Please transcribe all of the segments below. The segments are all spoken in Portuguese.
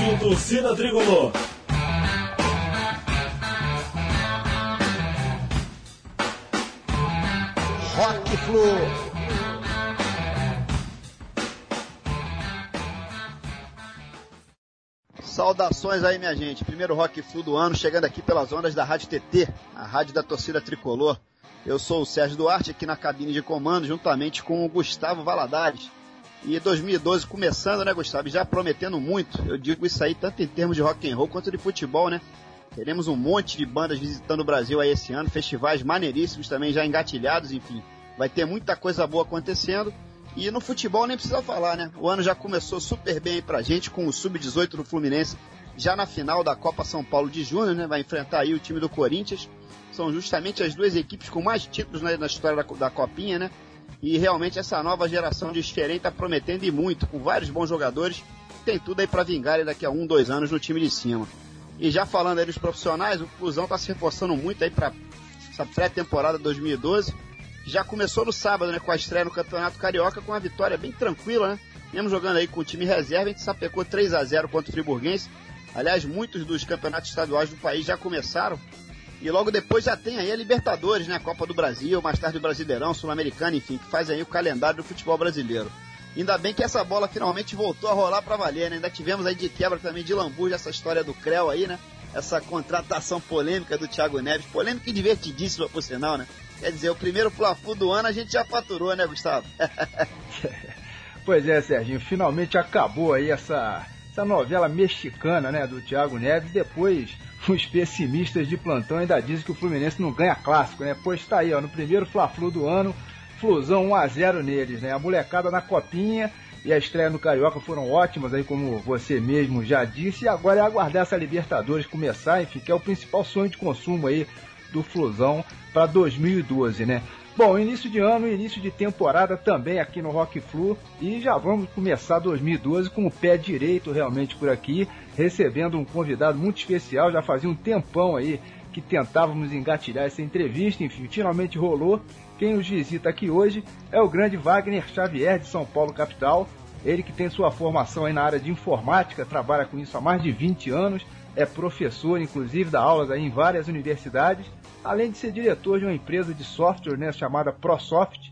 Rádio Torcida Tricolor. Rock Flu. Saudações aí, minha gente. Primeiro Rock Flu do ano, chegando aqui pelas ondas da Rádio TT, a rádio da torcida tricolor. Eu sou o Sérgio Duarte, aqui na cabine de comando, juntamente com o Gustavo Valadares. E 2012 começando, né, Gustavo? Já prometendo muito. Eu digo isso aí tanto em termos de rock and roll quanto de futebol, né? Teremos um monte de bandas visitando o Brasil aí esse ano, festivais maneiríssimos também já engatilhados, enfim. Vai ter muita coisa boa acontecendo. E no futebol nem precisa falar, né? O ano já começou super bem aí pra gente com o Sub-18 do Fluminense já na final da Copa São Paulo de Júnior, né? Vai enfrentar aí o time do Corinthians. São justamente as duas equipes com mais títulos né, na história da, da Copinha, né? E realmente essa nova geração de Esferém está prometendo e muito, com vários bons jogadores. Tem tudo aí para vingar daqui a um, dois anos no time de cima. E já falando aí dos profissionais, o Fusão está se reforçando muito aí para essa pré-temporada 2012. Já começou no sábado, né, com a estreia no Campeonato Carioca, com uma vitória bem tranquila, né? Mesmo jogando aí com o time reserva, a gente sapecou 3 a 0 contra o Friburguense. Aliás, muitos dos campeonatos estaduais do país já começaram. E logo depois já tem aí a Libertadores, né? Copa do Brasil, mais tarde o Brasileirão, Sul-Americano, enfim, que faz aí o calendário do futebol brasileiro. Ainda bem que essa bola finalmente voltou a rolar para valer, né? Ainda tivemos aí de quebra também de lambuja essa história do Creu aí, né? Essa contratação polêmica do Thiago Neves, polêmica e divertidíssima por sinal, né? Quer dizer, o primeiro Fla-Flu do ano a gente já faturou, né, Gustavo? pois é, Serginho, finalmente acabou aí essa, essa novela mexicana, né, do Thiago Neves, depois os pessimistas de plantão ainda dizem que o Fluminense não ganha clássico, né? Pois tá aí, ó, no primeiro Fla-Flu do ano, Flusão 1 a 0 neles, né? A molecada na copinha e a estreia no Carioca foram ótimas aí, como você mesmo já disse, e agora é aguardar essa Libertadores começar, enfim, que é o principal sonho de consumo aí do Flusão para 2012, né? Bom, início de ano, início de temporada também aqui no Rock Flu e já vamos começar 2012 com o pé direito realmente por aqui, recebendo um convidado muito especial. Já fazia um tempão aí que tentávamos engatilhar essa entrevista, enfim, finalmente rolou. Quem nos visita aqui hoje é o grande Wagner Xavier de São Paulo capital. Ele que tem sua formação aí na área de informática, trabalha com isso há mais de 20 anos, é professor, inclusive, dá aulas aí em várias universidades além de ser diretor de uma empresa de software né, chamada ProSoft,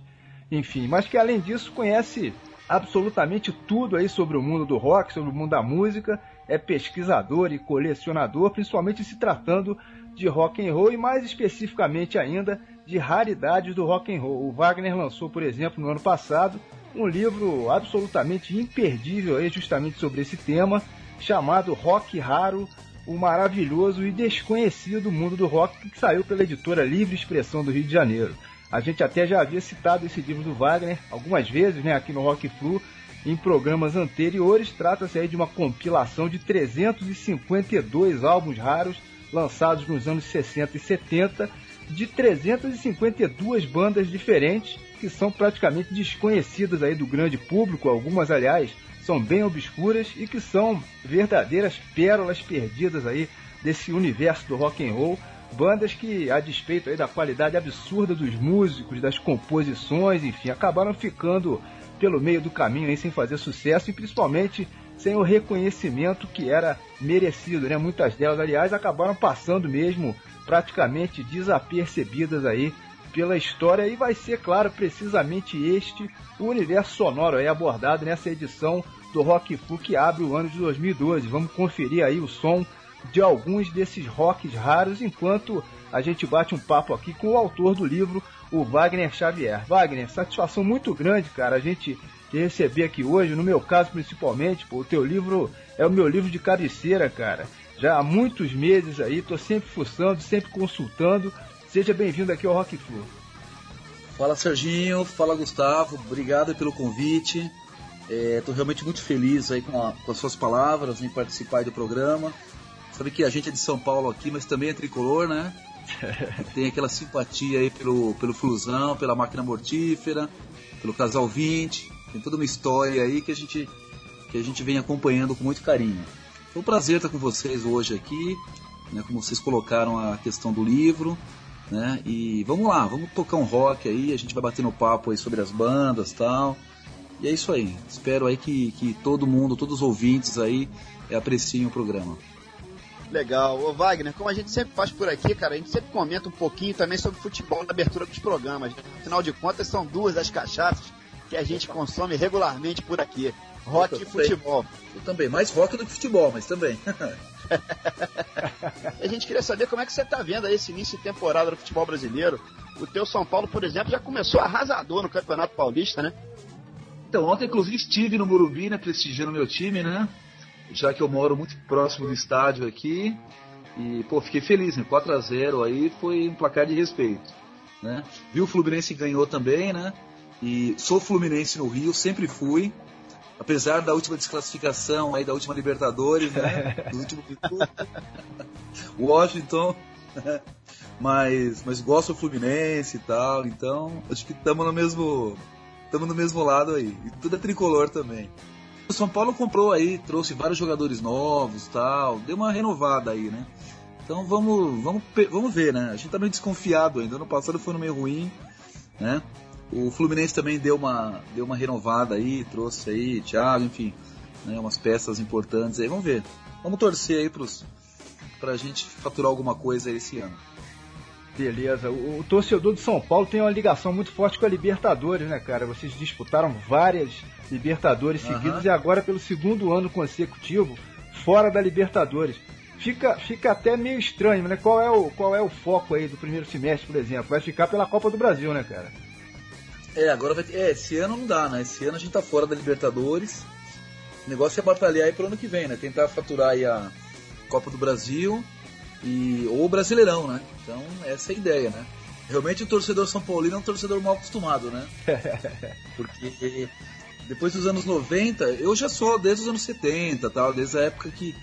enfim, mas que além disso conhece absolutamente tudo aí sobre o mundo do rock, sobre o mundo da música, é pesquisador e colecionador, principalmente se tratando de rock and roll e mais especificamente ainda de raridades do rock and roll. O Wagner lançou, por exemplo, no ano passado, um livro absolutamente imperdível aí justamente sobre esse tema, chamado Rock Raro, o maravilhoso e desconhecido mundo do rock que saiu pela editora Livre Expressão do Rio de Janeiro. A gente até já havia citado esse livro do Wagner algumas vezes, né, aqui no Rock Flu, em programas anteriores. Trata-se de uma compilação de 352 álbuns raros lançados nos anos 60 e 70 de 352 bandas diferentes que são praticamente desconhecidas aí do grande público, algumas aliás são bem obscuras e que são verdadeiras pérolas perdidas aí desse universo do rock and roll. Bandas que, a despeito aí da qualidade absurda dos músicos, das composições, enfim, acabaram ficando pelo meio do caminho aí sem fazer sucesso e principalmente sem o reconhecimento que era merecido, né? Muitas delas, aliás, acabaram passando mesmo praticamente desapercebidas aí pela história e vai ser, claro, precisamente este o universo sonoro aí abordado nessa edição do Rock Flu que abre o ano de 2012. Vamos conferir aí o som de alguns desses rocks raros enquanto a gente bate um papo aqui com o autor do livro, o Wagner Xavier. Wagner, satisfação muito grande, cara, a gente te receber aqui hoje, no meu caso principalmente, pô, o teu livro é o meu livro de cabeceira, cara. Já há muitos meses aí, tô sempre fuçando, sempre consultando. Seja bem-vindo aqui ao Rock Flu. Fala Serginho, fala Gustavo, obrigado pelo convite. Estou é, realmente muito feliz aí com, a, com, as suas palavras em participar do programa. Sabe que a gente é de São Paulo aqui, mas também é tricolor, né? Tem aquela simpatia aí pelo, pelo Flusão, pela máquina mortífera, pelo casal 20. Tem toda uma história aí que a gente, que a gente vem acompanhando com muito carinho. Foi um prazer estar com vocês hoje aqui, né, como vocês colocaram a questão do livro. Né, e vamos lá, vamos tocar um rock aí, a gente vai bater no papo aí sobre as bandas tal E é isso aí. Espero aí que, que todo mundo, todos os ouvintes aí apreciem o programa. Legal. Ô Wagner, como a gente sempre faz por aqui, cara, a gente sempre comenta um pouquinho também sobre futebol na abertura dos programas. Afinal de contas, são duas as cachaças que a gente consome regularmente por aqui. Rock e futebol. Eu também, mais rock do que futebol, mas também. a gente queria saber como é que você está vendo aí esse início de temporada do futebol brasileiro. O teu São Paulo, por exemplo, já começou arrasador no Campeonato Paulista, né? Então, ontem, inclusive, estive no Morumbi, né, prestigiando meu time, né? Já que eu moro muito próximo do estádio aqui. E, pô, fiquei feliz, né? 4x0 aí foi um placar de respeito. Né? Viu o Fluminense ganhou também, né? E sou Fluminense no Rio, sempre fui. Apesar da última desclassificação aí, da última Libertadores, né? Do último Washington. mas, mas gosto do Fluminense e tal, então acho que estamos no mesmo. Estamos no mesmo lado aí. E tudo é tricolor também. O São Paulo comprou aí, trouxe vários jogadores novos tal, deu uma renovada aí, né? Então vamos, vamos, vamos ver, né? A gente tá meio desconfiado ainda. Ano passado foi no meio ruim, né? O Fluminense também deu uma, deu uma renovada aí, trouxe aí, Thiago, enfim, né, umas peças importantes aí. Vamos ver. Vamos torcer aí pros, pra gente faturar alguma coisa esse ano. Beleza. O, o, torcedor de São Paulo tem uma ligação muito forte com a Libertadores, né, cara? Vocês disputaram várias Libertadores uhum. seguidas e agora pelo segundo ano consecutivo fora da Libertadores. Fica, fica até meio estranho, né? Qual é, o, qual é o foco aí do primeiro semestre, por exemplo? Vai ficar pela Copa do Brasil, né, cara? É, agora vai ter. É, esse ano não dá, né? Esse ano a gente tá fora da Libertadores. O negócio é batalhar aí pro ano que vem, né? Tentar faturar aí a Copa do Brasil e ou Brasileirão, né? Então, essa é a ideia, né? Realmente o torcedor São Paulino é um torcedor mal acostumado, né? Porque depois dos anos 90, eu já sou desde os anos 70, tal, desde a época que,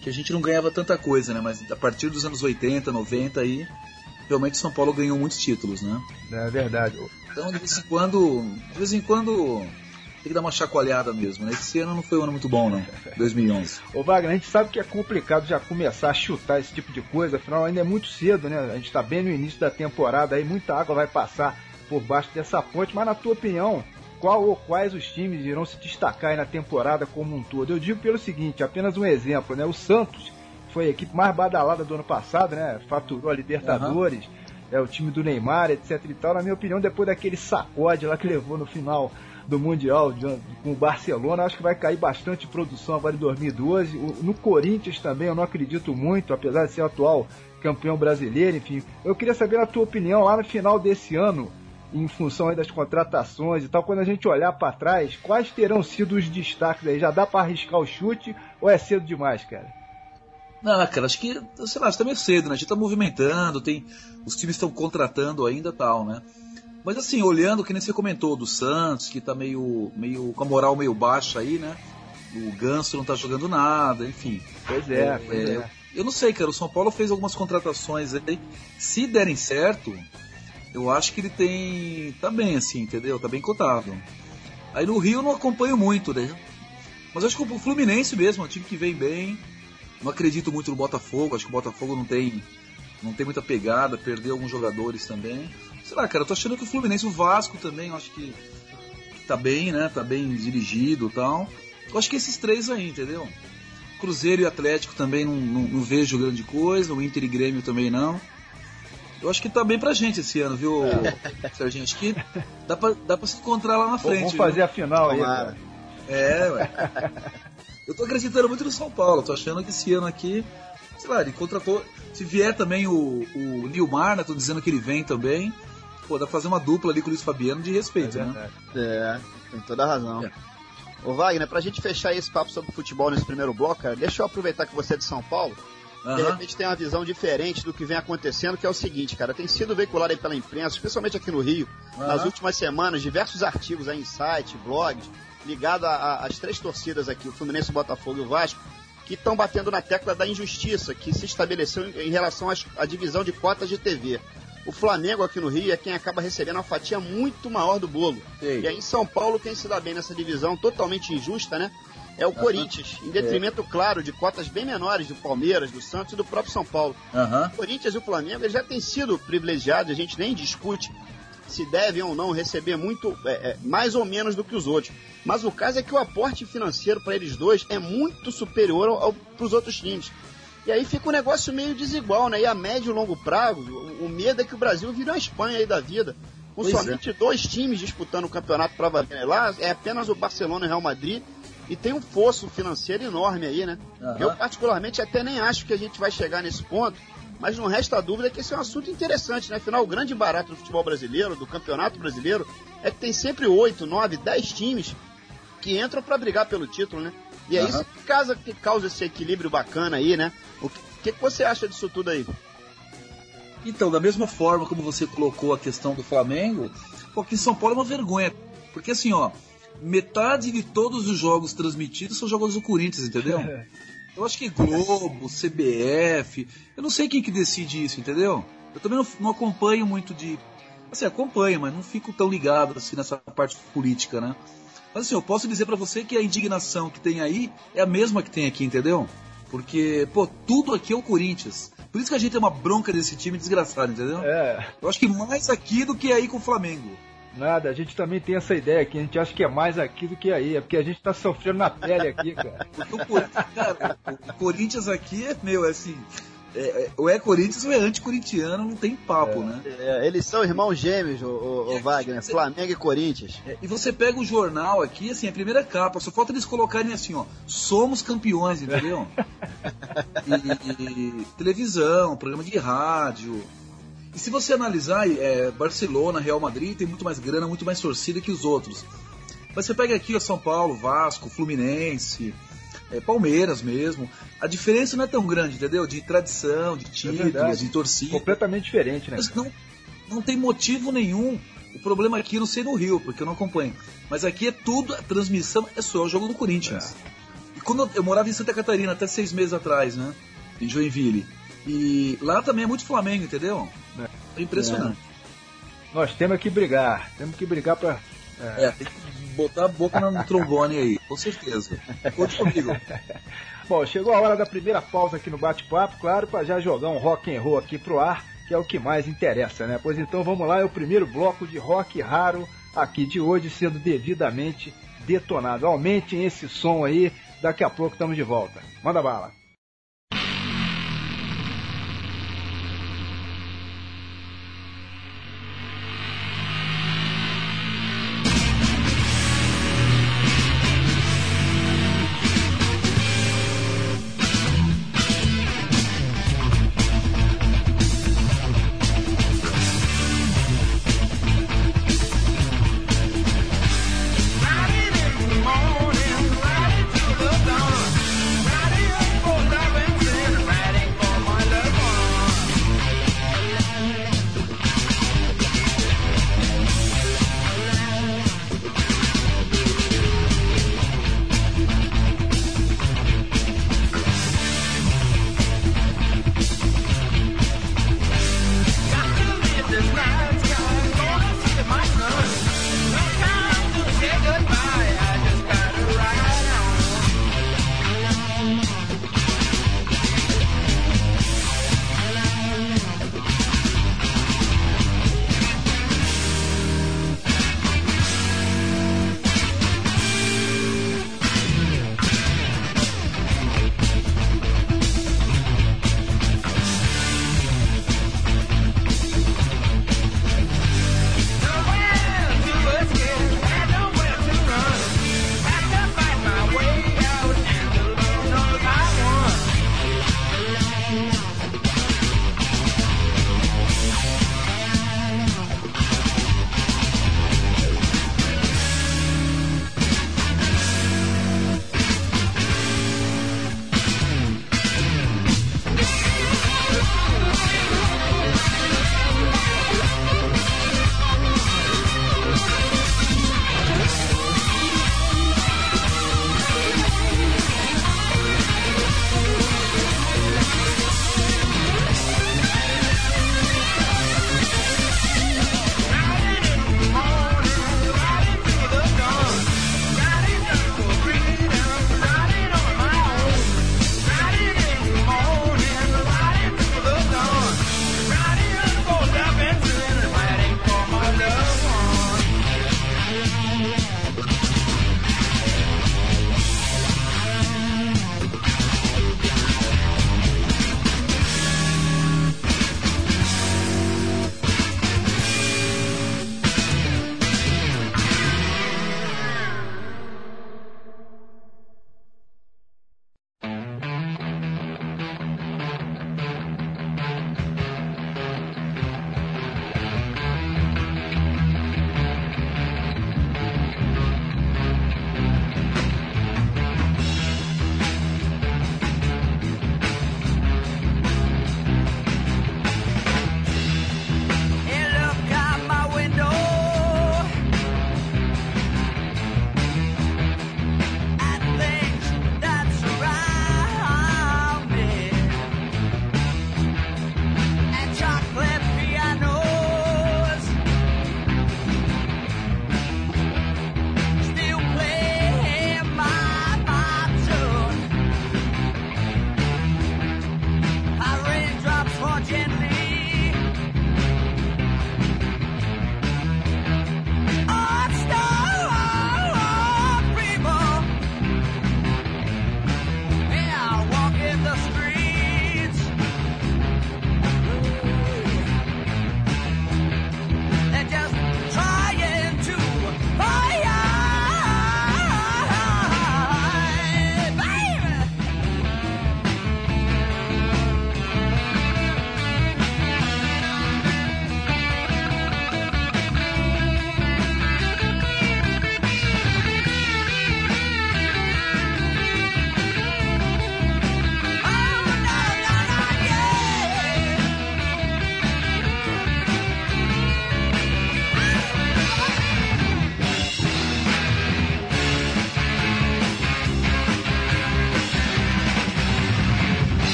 que a gente não ganhava tanta coisa, né? Mas a partir dos anos 80, 90 aí, realmente São Paulo ganhou muitos títulos, né? É verdade. Então, de vez em quando, de vez em quando tem que dar uma chacoalhada mesmo, né? Esse ano não foi um ano muito bom, não. 2011. Ô Wagner, a gente sabe que é complicado já começar a chutar esse tipo de coisa, afinal ainda é muito cedo, né? A gente está bem no início da temporada, aí muita água vai passar por baixo dessa ponte, mas na tua opinião, qual ou quais os times irão se destacar na temporada como um todo? Eu digo pelo seguinte, apenas um exemplo, né? O Santos foi a equipe mais badalada do ano passado, né? Faturou a Libertadores. Uhum é, o time do Neymar, etc e tal. Na minha opinião, depois daquele sacode lá que levou no final do Mundial com o Barcelona, acho que vai cair bastante produção agora em 2012. no Corinthians também eu não acredito muito, apesar de ser atual campeão brasileiro, enfim. Eu queria saber a tua opinião lá no final desse ano, em função das contratações e tal, quando a gente olhar para trás, quais terão sido os destaques aí? Já dá para arriscar o chute ou é cedo demais, cara? Não, cara, acho que, sei lá, está meio cedo, né? A gente está movimentando, tem, os times estão contratando ainda tal, né? Mas assim, olhando, que nem você comentou, do Santos, que está meio, meio com a moral meio baixa aí, né? O Ganso não está jogando nada, enfim. Pois é, é, pois é. Eu não sei, cara, o São Paulo fez algumas contratações aí. Se derem certo, eu acho que ele tem. tá bem assim, entendeu? Tá bem cotado. Aí no Rio eu não acompanho muito, né? Mas acho que o Fluminense mesmo, é um time que vem bem não acredito muito no Botafogo, acho que o Botafogo não tem, não tem muita pegada, perdeu alguns jogadores também. Sei lá, cara, eu tô achando que o Fluminense, o Vasco também, eu acho que, que tá bem, né? Tá bem dirigido e tal. Eu acho que esses três aí, entendeu? Cruzeiro e Atlético também não, não, não, vejo grande coisa, o Inter e Grêmio também não. Eu acho que tá bem pra gente esse ano, viu, é. Serginho? Acho que dá pra, dá pra se encontrar lá na frente. Vamos fazer viu? a final aí, cara. É, ué. Eu tô acreditando muito no São Paulo, tô achando que esse ano aqui, sei lá, ele contratou. Se vier também o, o Nilmar, né? Tô dizendo que ele vem também. Pô, dá pra fazer uma dupla ali com o Luiz Fabiano de respeito, é né? É, tem toda a razão. É. Ô Wagner, pra gente fechar esse papo sobre futebol nesse primeiro bloco, cara, deixa eu aproveitar que você é de São Paulo. Uhum. De repente tem uma visão diferente do que vem acontecendo, que é o seguinte, cara, tem sido veiculado aí pela imprensa, especialmente aqui no Rio, uhum. nas últimas semanas, diversos artigos aí em site, blogs, ligado às três torcidas aqui, o Fluminense, o Botafogo e o Vasco, que estão batendo na tecla da injustiça que se estabeleceu em, em relação à divisão de cotas de TV. O Flamengo aqui no Rio é quem acaba recebendo uma fatia muito maior do bolo. Ei. E aí em São Paulo, quem se dá bem nessa divisão totalmente injusta, né? É o uhum. Corinthians, em detrimento, é. claro, de cotas bem menores do Palmeiras, do Santos e do próprio São Paulo. Uhum. O Corinthians e o Flamengo já têm sido privilegiados, a gente nem discute se devem ou não receber muito, é, é, mais ou menos do que os outros. Mas o caso é que o aporte financeiro para eles dois é muito superior para os outros times. E aí fica um negócio meio desigual, né? E a médio e longo prazo, o, medo é que o Brasil vire uma Espanha aí da vida. Com pois somente é. dois times disputando o campeonato para valer lá, é apenas o Barcelona e o Real Madrid. E tem um fosso financeiro enorme aí, né? Uhum. Eu, particularmente, até nem acho que a gente vai chegar nesse ponto, mas não resta dúvida que esse é um assunto interessante, né? Afinal, o grande barato do futebol brasileiro, do campeonato brasileiro, é que tem sempre oito, nove, dez times que entram para brigar pelo título, né? E é uhum. isso que causa, que causa esse equilíbrio bacana aí, né? O que, que, que você acha disso tudo aí? Então, da mesma forma como você colocou a questão do Flamengo, aqui em São Paulo é uma vergonha. Porque assim, ó, metade de todos os jogos transmitidos são jogos do Corinthians, entendeu? Eu acho que Globo, CBF, eu não sei quem que decide isso, entendeu? Eu também não, não acompanho muito de. Assim, acompanho, mas não fico tão ligado assim nessa parte política, né? Mas assim, eu posso dizer para você que a indignação que tem aí é a mesma que tem aqui, entendeu? Porque, pô, tudo aqui é o Corinthians. Por isso que a gente tem uma bronca desse time desgraçado, entendeu? É. Eu acho que mais aqui do que aí com o Flamengo. Nada, a gente também tem essa ideia aqui, a gente acha que é mais aqui do que aí, é porque a gente tá sofrendo na pele aqui, cara. o, cara, o Corinthians aqui é, meu, é assim, é, é, ou é Corinthians ou é anti-corintiano, não tem papo, é, né? É, eles são irmãos gêmeos, o, o, o Wagner, você, Flamengo e Corinthians. É, e você pega o jornal aqui, assim, a primeira capa, só falta eles colocarem assim, ó, somos campeões, entendeu? e, e, televisão, programa de rádio, e se você analisar, é, Barcelona, Real Madrid tem muito mais grana, muito mais torcida que os outros. Mas você pega aqui o São Paulo, Vasco, Fluminense, é, Palmeiras mesmo. A diferença não é tão grande, entendeu? De tradição, de é títulos, é de torcida. Completamente diferente, né? Mas não, não tem motivo nenhum. O problema aqui, eu não sei no Rio, porque eu não acompanho. Mas aqui é tudo, a transmissão é só o jogo do Corinthians. É. E quando eu, eu morava em Santa Catarina até seis meses atrás, né? Em Joinville. E lá também é muito Flamengo, entendeu? É, é impressionante. É. Nós temos que brigar, temos que brigar para é. Botar a boca no trombone aí, com certeza. Conte comigo. Bom, chegou a hora da primeira pausa aqui no bate-papo, claro, para já jogar um rock and roll aqui pro ar, que é o que mais interessa, né? Pois então vamos lá, é o primeiro bloco de rock raro aqui de hoje sendo devidamente detonado. Aumentem esse som aí, daqui a pouco estamos de volta. Manda bala.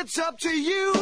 It's up to you.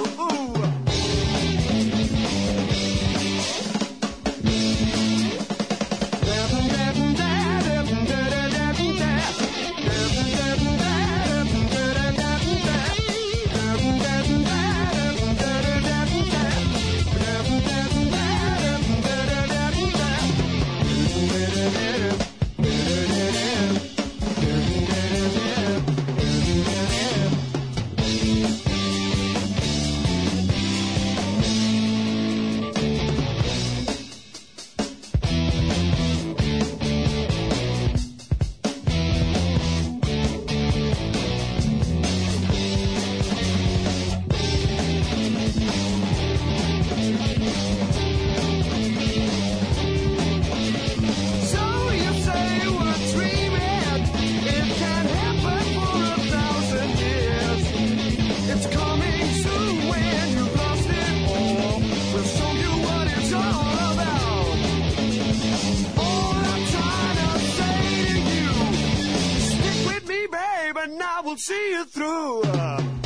and I will see you through.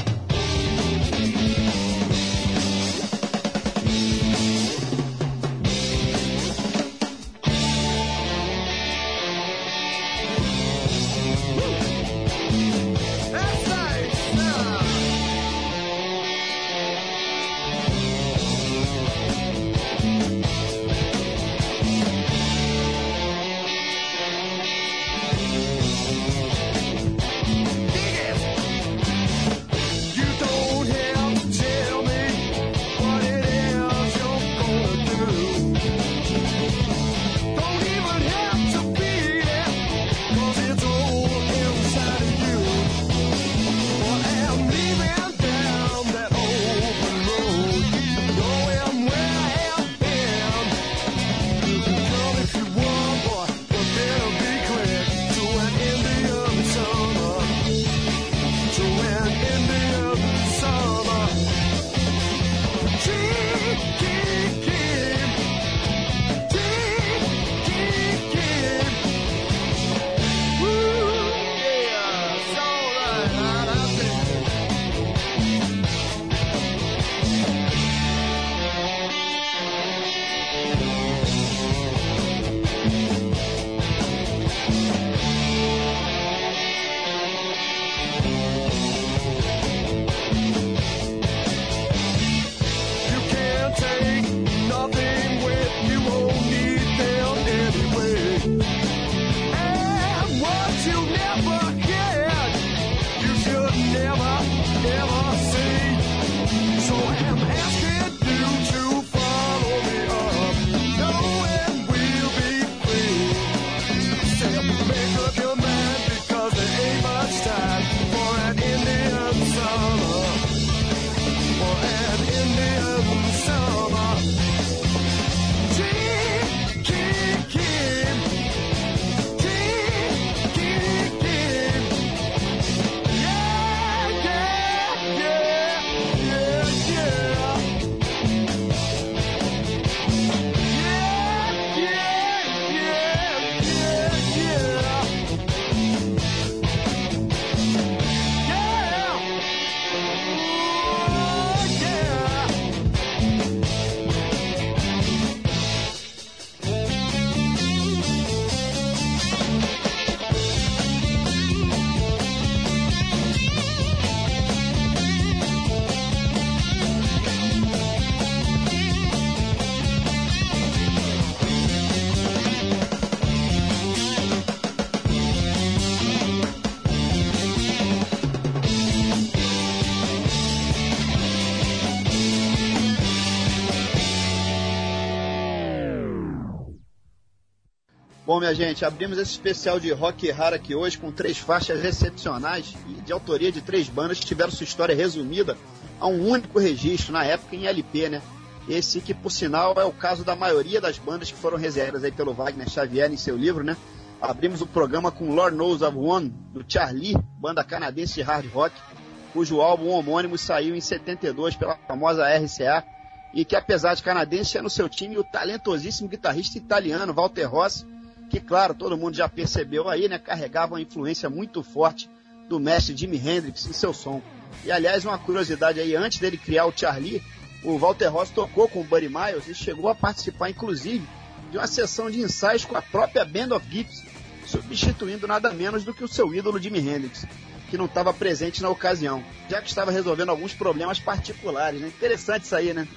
Gente, abrimos esse especial de rock rara aqui hoje com três faixas excepcionais de autoria de três bandas que tiveram sua história resumida a um único registro na época em LP, né? Esse que, por sinal, é o caso da maioria das bandas que foram reservadas aí pelo Wagner Xavier em seu livro, né? Abrimos o programa com Lord Knows of One, do Charlie, banda canadense de hard rock, cujo álbum homônimo saiu em 72 pela famosa RCA e que, apesar de canadense, tinha no seu time o talentosíssimo guitarrista italiano Walter Rossi, que, claro, todo mundo já percebeu aí, né, carregava uma influência muito forte do mestre Jimi Hendrix em seu som. E aliás, uma curiosidade aí, antes dele criar o Charlie, o Walter Ross tocou com o Buddy Miles e chegou a participar, inclusive, de uma sessão de ensaios com a própria Band of Gibson, substituindo nada menos do que o seu ídolo Jimi Hendrix, que não estava presente na ocasião, já que estava resolvendo alguns problemas particulares. Né? Interessante isso aí, né?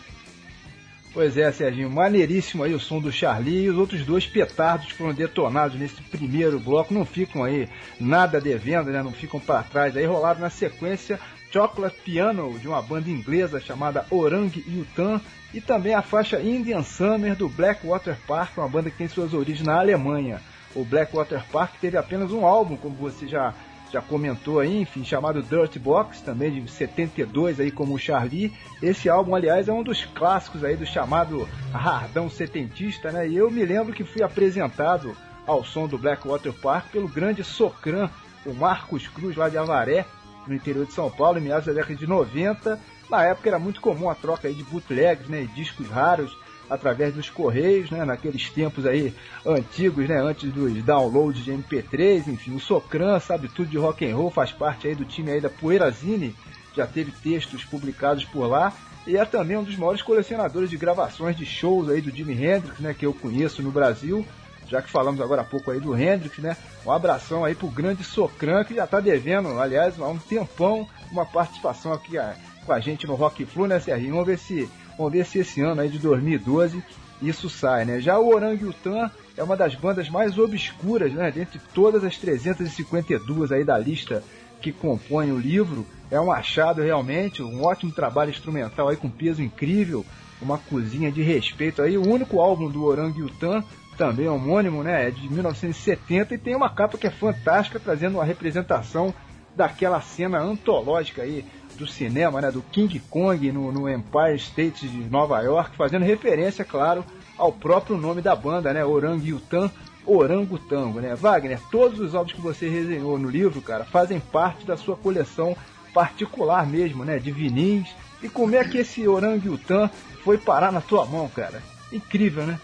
Pois é, Serginho, maneiríssimo aí o som do Charlie e os outros dois petardos foram detonados nesse primeiro bloco não ficam aí nada devendo, né? Não ficam para trás. Aí rolaram na sequência Chocolate Piano de uma banda inglesa chamada Orang Yutan e também a faixa Indian Summer do Blackwater Park, uma banda que tem suas origens na Alemanha. O Blackwater Park teve apenas um álbum, como você já já comentou aí, enfim, chamado Dirt Box, também de 72 aí como o Charlie. Esse álbum, aliás, é um dos clássicos aí do chamado Hardão setentista, né? E eu me lembro que fui apresentado ao som do Blackwater Park pelo grande Socran, o Marcos Cruz lá de Avaré, no interior de São Paulo, em meados da década de 90. Na época era muito comum a troca aí de bootlegs, né, discos raros através dos correios, né, naqueles tempos aí antigos, né, antes dos downloads de MP3, enfim, o Socran sabe tudo de rock and roll, faz parte aí do time aí da Poeirazine, já teve textos publicados por lá e é também um dos maiores colecionadores de gravações de shows aí do Jimi Hendrix, né, que eu conheço no Brasil. Já que falamos agora há pouco aí do Hendrix, né? Um abração aí pro grande Socran, que já tá devendo, aliás, há um tempão, uma participação aqui ah, com a gente no Rock Flu, né, Serginho? Vamos ver se Vamos ver se esse ano aí de 2012 isso sai, né? Já o Orangutan é uma das bandas mais obscuras, né? Dentre todas as 352 aí da lista que compõem o livro, é um achado realmente, um ótimo trabalho instrumental aí com peso incrível, uma cozinha de respeito aí. O único álbum do Orangutan, também homônimo, né? É de 1970 e tem uma capa que é fantástica, trazendo uma representação daquela cena antológica aí do cinema, né, do King Kong no, no Empire State de Nova York, fazendo referência, claro, ao próprio nome da banda, né, Orangutan, Orangotango, né? Wagner, todos os álbuns que você resenhou no livro, cara, fazem parte da sua coleção particular mesmo, né, de vinis. E como é que esse Orangutan foi parar na tua mão, cara? Incrível, né?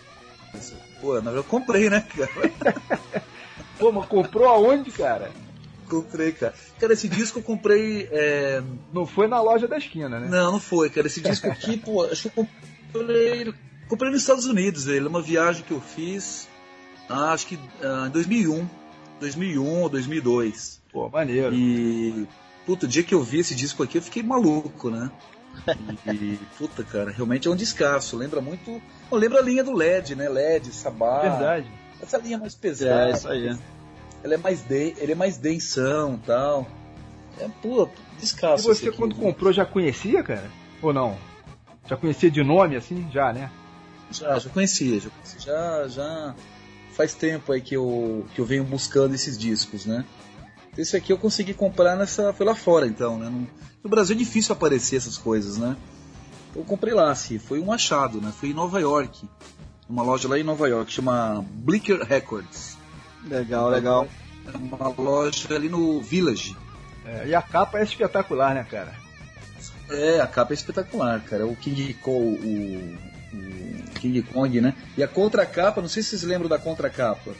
Pô, eu comprei, né, cara? Pô, mas comprou aonde, cara? Comprei, cara. Cara, esse disco eu comprei. É... Não foi na loja da esquina, né? Não, não foi, cara. Esse disco aqui, pô, acho que eu comprei. Comprei nos Estados Unidos, ele. É uma viagem que eu fiz, ah, acho que ah, em 2001. 2001 ou 2002. Pô, maneiro. E. Puta, o dia que eu vi esse disco aqui, eu fiquei maluco, né? E, puta, cara, realmente é um descasso. Lembra muito. lembra a linha do LED, né? LED, Sabá. Verdade. Essa linha mais pesada. É, isso aí ele é mais, de, ele é mais densão tal. É, pô, descasso. E você aqui, quando comprou já conhecia, cara? Ou não? Já conhecia de nome assim? Já, né? Já, já conhecia, já, já, já faz tempo aí que eu, que eu venho buscando esses discos, né? Esse aqui eu consegui comprar nessa, foi lá fora então, né? No, no Brasil é difícil aparecer essas coisas, né? Eu comprei lá, assim, foi um achado, né? Foi em Nova York, uma loja lá em Nova York, chama Blicker Records. Legal, legal. Uma loja ali no Village. É, e a capa é espetacular, né, cara? É, a capa é espetacular, cara. O King Kong, o, o King Kong, né? E a contracapa, não sei se vocês lembram da contracapa.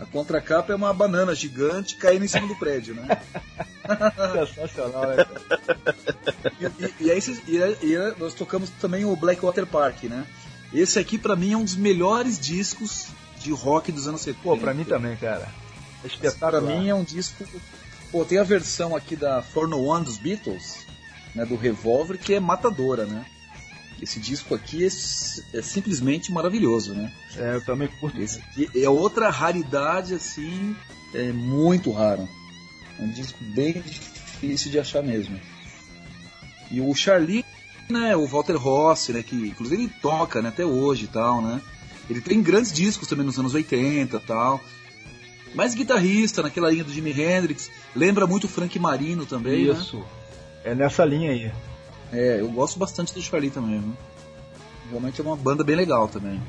A contracapa é uma banana gigante caindo em cima do prédio, né? Sensacional, né? E, e, e, aí, e, aí, nós tocamos também o Blackwater Park, né? Esse aqui para mim é um dos melhores discos de rock dos anos 70. Pô, pra mim também, cara. Espetacular. Pra mim é um disco. Pô, tem a versão aqui da Forno One dos Beatles, né, do Revolver, que é matadora, né? Esse disco aqui é, é simplesmente maravilhoso, né? É, eu também curto. Esse aqui é outra raridade, assim, é muito raro. É um disco bem difícil de achar mesmo. E o Charlie, né, o Walter Rossi, né, que inclusive ele toca né, até hoje e tal, né? Ele tem grandes discos também nos anos 80 tal. Mais guitarrista naquela linha do Jimi Hendrix. Lembra muito Frank Marino também. Né? Isso. Né? É nessa linha aí. É, eu gosto bastante do Charlie também. Né? Realmente é uma banda bem legal também.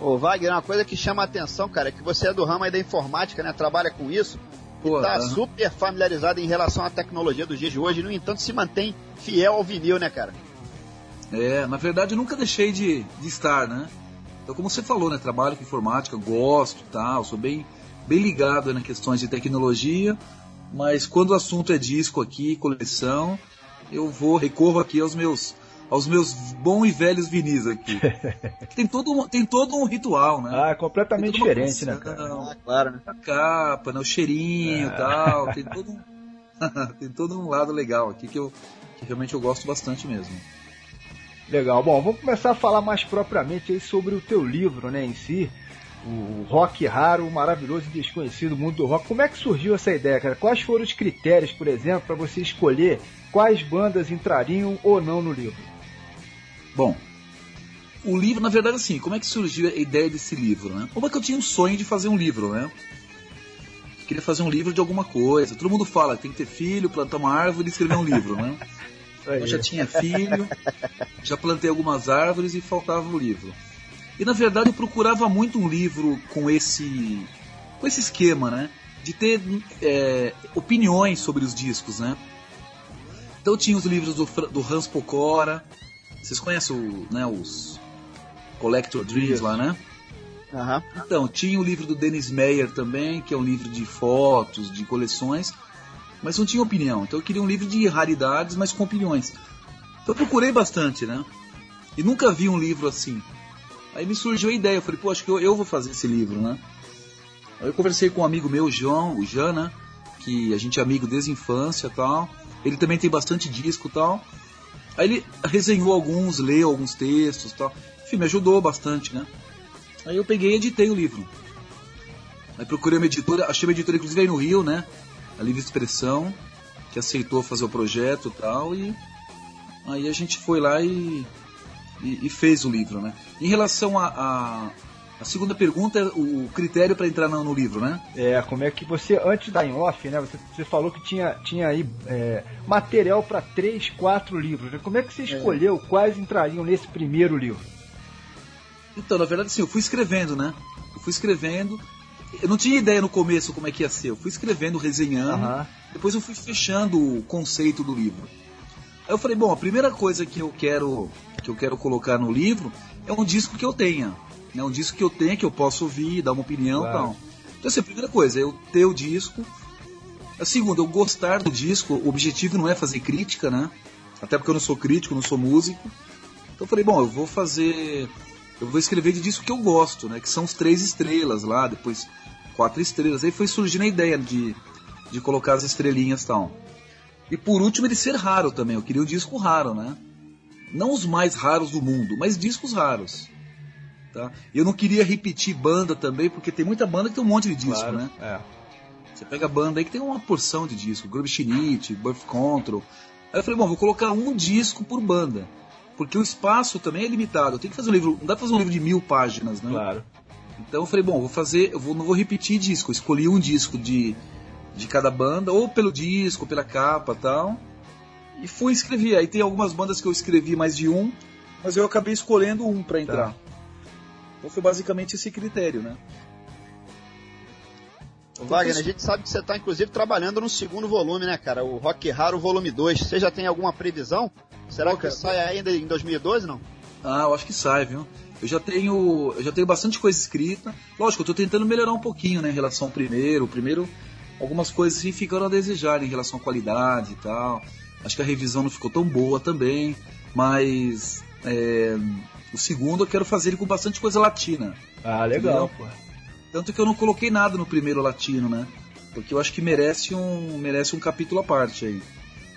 Ô Wagner, uma coisa que chama a atenção, cara, é que você é do ramo aí da informática, né? Trabalha com isso. Pô, e tá uh -huh. super familiarizado em relação à tecnologia dos dias de hoje. No entanto, se mantém fiel ao vinil, né, cara? É, na verdade eu nunca deixei de, de estar, né? Então, como você falou, né, trabalho com informática, gosto, tal, sou bem, bem ligado nas questões de tecnologia, Mas quando o assunto é disco aqui, coleção, eu vou, recorro aqui aos meus aos meus bons e velhos vinis aqui. tem, todo um, tem todo um ritual, né? Ah, completamente diferente, né, cara? Ah, claro, né? A capa, né? o cheirinho e ah. tal. Tem todo, um, tem todo um lado legal aqui que, eu, que realmente eu gosto bastante mesmo. Legal. Bom, vamos começar a falar mais propriamente aí sobre o teu livro, né, em si. O rock raro, o maravilhoso e desconhecido mundo do rock. Como é que surgiu essa ideia, cara? Quais foram os critérios, por exemplo, para você escolher quais bandas entrariam ou não no livro? Bom, o livro, na verdade, assim, como é que surgiu a ideia desse livro, né? Uma que eu tinha um sonho de fazer um livro, né? Queria fazer um livro de alguma coisa. Todo mundo fala que tem que ter filho, plantar uma árvore e escrever um livro, né? Eu já tinha filho, já plantei algumas árvores e faltava um livro. E na verdade eu procurava muito um livro com esse com esse esquema, né? De ter é, opiniões sobre os discos, né? Então tinha os livros do, do Hans Pocora, vocês conhecem o, né, os Collector Dreams lá, né? Uhum. Então, tinha o livro do Dennis Meyer também, que é um livro de fotos, de coleções, mas não tinha opinião. Então eu queria um livro de raridades, mas com opiniões. Então eu procurei bastante, né? E nunca vi um livro assim. Aí me surgiu a ideia, eu falei, pô, acho que eu, eu vou fazer esse livro, né? Aí eu conversei com um amigo meu, o João, o Jana, que a gente é amigo desde a infância tal. Ele também tem bastante disco tal. Aí ele resenhou alguns, leu alguns textos tal. Enfim, me ajudou bastante, né? Aí eu peguei e editei o livro. Aí procurei uma editora, achei uma editora inclusive aí no Rio, né? A Livre Expressão, que aceitou fazer o projeto e tal, e aí a gente foi lá e, e, e fez o livro, né? Em relação a, a, a segunda pergunta é o critério para entrar no, no, livro, né? É, como é que você, antes da em off, né? Você, você falou que tinha, tinha aí é, material para três, quatro livros. Né? Como é que você é. escolheu é. quais entrariam nesse primeiro livro? Então, na verdade, sim, eu fui escrevendo, né? Eu fui escrevendo. Eu não tinha ideia no começo como é que ia ser. Eu fui escrevendo, resenhando. Depois eu fui fechando o conceito do livro. Aí eu falei, bom, a primeira coisa que eu quero que eu quero colocar no livro é um disco que eu tenha né? Um disco que eu tenho, que eu posso ouvir, dar uma opinião e tal. Então, assim, a primeira coisa, eu ter o disco. A segunda, eu gostar do disco. O objetivo não é fazer crítica, né? Até porque eu não sou crítico, não sou músico. Então eu falei, bom, eu vou fazer. Eu vou escrever de disco que eu gosto, né? Que são os três estrelas lá, depois quatro estrelas. Aí foi surgindo a ideia de, de colocar as estrelinhas e tal. E por último, ele ser raro também. Eu queria um disco raro, né? Não os mais raros do mundo, mas discos raros. Tá? Eu não queria repetir banda também, porque tem muita banda que tem um monte de disco, claro, né? É. Você pega banda aí que tem uma porção de disco, Groove Shinite, Birth Control. Aí eu falei, bom, vou colocar um disco por banda. Porque o espaço também é limitado. Tenho que fazer um livro. Não dá pra fazer um livro de mil páginas, né? Claro. Então eu falei, bom, vou fazer. Eu vou, não vou repetir disco. Eu escolhi um disco de, de cada banda, ou pelo disco, pela capa tal. E fui escrever. Aí tem algumas bandas que eu escrevi mais de um, mas eu acabei escolhendo um para entrar. Tá. Então foi basicamente esse critério, né? Então, Wagner, a gente sabe que você está inclusive trabalhando no segundo volume, né, cara? O Rock Raro Volume 2. Você já tem alguma previsão? Será Pô, que sai ainda em 2012, não? Ah, eu acho que sai, viu? Eu já tenho, eu já tenho bastante coisa escrita. Lógico, eu estou tentando melhorar um pouquinho, né, em relação ao primeiro. O primeiro, algumas coisas assim ficaram a desejar em relação à qualidade e tal. Acho que a revisão não ficou tão boa também, mas é, o segundo eu quero fazer ele com bastante coisa latina. Ah, legal, pô. Tanto que eu não coloquei nada no primeiro latino, né? Porque eu acho que merece um, merece um capítulo à parte aí.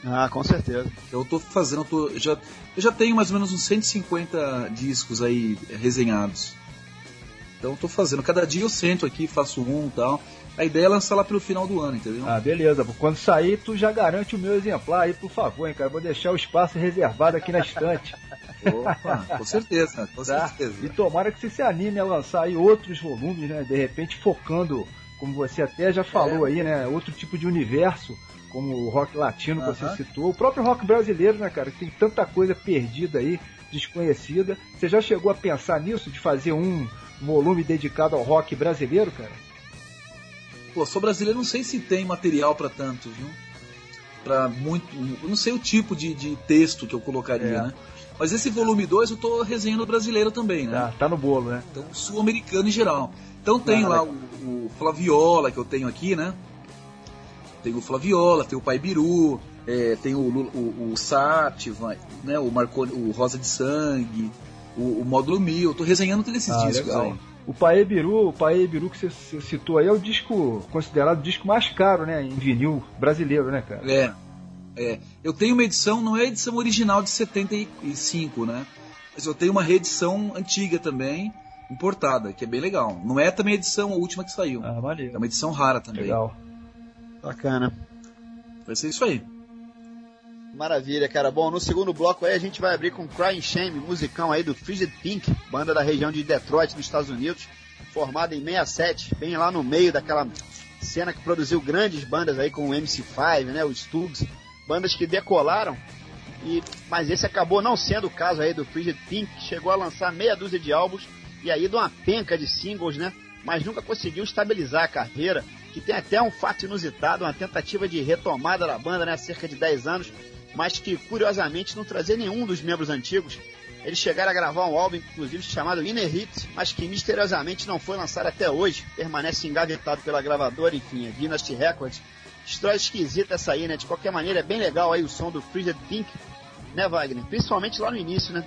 Ah, com certeza. Eu tô fazendo, eu, tô, eu já, eu já tenho mais ou menos uns 150 discos aí resenhados. Então eu tô fazendo. Cada dia eu sento aqui, faço um e tal. A ideia é lançar lá pelo final do ano, entendeu? Ah, beleza. Quando sair, tu já garante o meu exemplar aí, por favor, hein, cara. Vou deixar o espaço reservado aqui na estante. Opa, com certeza, com tá? certeza. E tomara que você se anime a lançar aí outros volumes, né? De repente focando, como você até já falou é. aí, né? Outro tipo de universo, como o rock latino que você citou. O próprio rock brasileiro, né, cara? Que tem tanta coisa perdida aí, desconhecida. Você já chegou a pensar nisso, de fazer um volume dedicado ao rock brasileiro, cara? Pô, sou brasileiro, não sei se tem material para tanto, viu? Para muito. Eu não sei o tipo de, de texto que eu colocaria, é. né? Mas esse volume 2 eu tô resenhando brasileiro também, né? Ah, tá no bolo, né? Então, sul-americano em geral. Então tem ah, lá o, o, Flaviola que eu tenho aqui, né? Tem o Flaviola, tem o Pai Biru, é, tem o, o, o Sátiva, né, o, Marconi, o Rosa de Sangue, o, o Módulo Mil. Eu tô resenhando todos esses Ah, discos legal. aí. O Paê Biru, o Paê Biru que você citou aí é o disco considerado o disco mais caro, né, em vinil brasileiro, né, cara? É, é. Eu tenho uma edição, não é a edição original de 75, né? Mas eu tenho uma reedição antiga também, importada, que é bem legal. Não é também a edição a última que saiu. Ah, É maneiro. uma edição rara também. Legal. Bacana. Vai ser isso aí. Maravilha, cara. Bom, no segundo bloco aí a gente vai abrir com Crying Shame, musicão aí do Frigid Pink, banda da região de Detroit, nos Estados Unidos, formada em 67, bem lá no meio daquela cena que produziu grandes bandas aí com o MC5, né, os Stugs, bandas que decolaram. E, mas esse acabou não sendo o caso aí do Frigid Pink, que chegou a lançar meia dúzia de álbuns e aí de uma penca de singles, né? Mas nunca conseguiu estabilizar a carreira, que tem até um fato inusitado, uma tentativa de retomada da banda, né, há cerca de 10 anos, mas que curiosamente não trazia nenhum dos membros antigos. Eles chegaram a gravar um álbum, inclusive, chamado Inner Hit, mas que misteriosamente não foi lançado até hoje. Permanece engavetado pela gravadora, enfim, a Dynasty Records. História esquisita essa aí, né? De qualquer maneira, é bem legal aí o som do Frigid Pink, né, Wagner? Principalmente lá no início, né?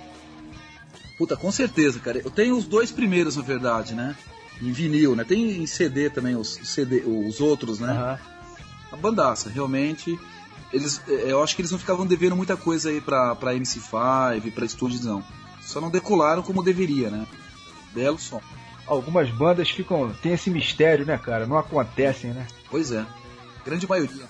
Puta, com certeza, cara. Eu tenho os dois primeiros, na verdade, né? Em vinil, né? Tem em CD também, os, CD, os outros, né? Aham. A bandaça, realmente. Eles, eh, eu acho que eles não ficavam devendo muita coisa aí pra, pra MC5, pra estúdios, não. Só não decolaram como deveria, né? Belo som. Algumas bandas ficam. tem esse mistério, né, cara? Não acontecem, né? Pois é. Grande maioria.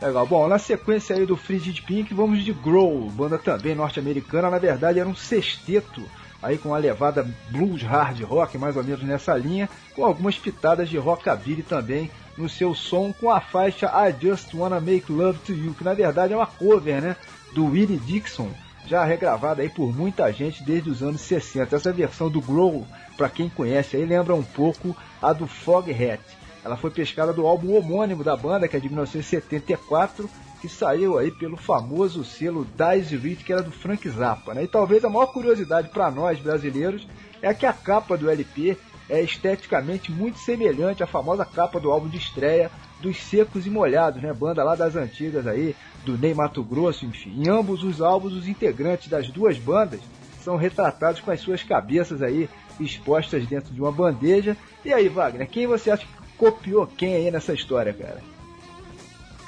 Legal. Bom, na sequência aí do Frigid Pink, vamos de Growl, banda também norte-americana. Na verdade, era um sexteto, aí com uma levada blues hard rock, mais ou menos nessa linha, com algumas pitadas de rockabilly também no seu som, com a faixa I Just Wanna Make Love to You, que na verdade é uma cover, né, do Willie Dixon, já regravada aí por muita gente desde os anos 60. Essa versão do Growl, para quem conhece aí, lembra um pouco a do Foghat. Ela foi pescada do álbum homônimo da banda, que é de 1974, que saiu aí pelo famoso selo Dice Reed, que era do Frank Zappa. Né? E talvez a maior curiosidade para nós brasileiros é que a capa do LP é esteticamente muito semelhante à famosa capa do álbum de estreia dos Secos e Molhados, né? banda lá das antigas aí, do Ney Mato Grosso, enfim. Em ambos os álbuns, os integrantes das duas bandas são retratados com as suas cabeças aí expostas dentro de uma bandeja. E aí, Wagner, quem você acha que copiou quem aí nessa história, cara?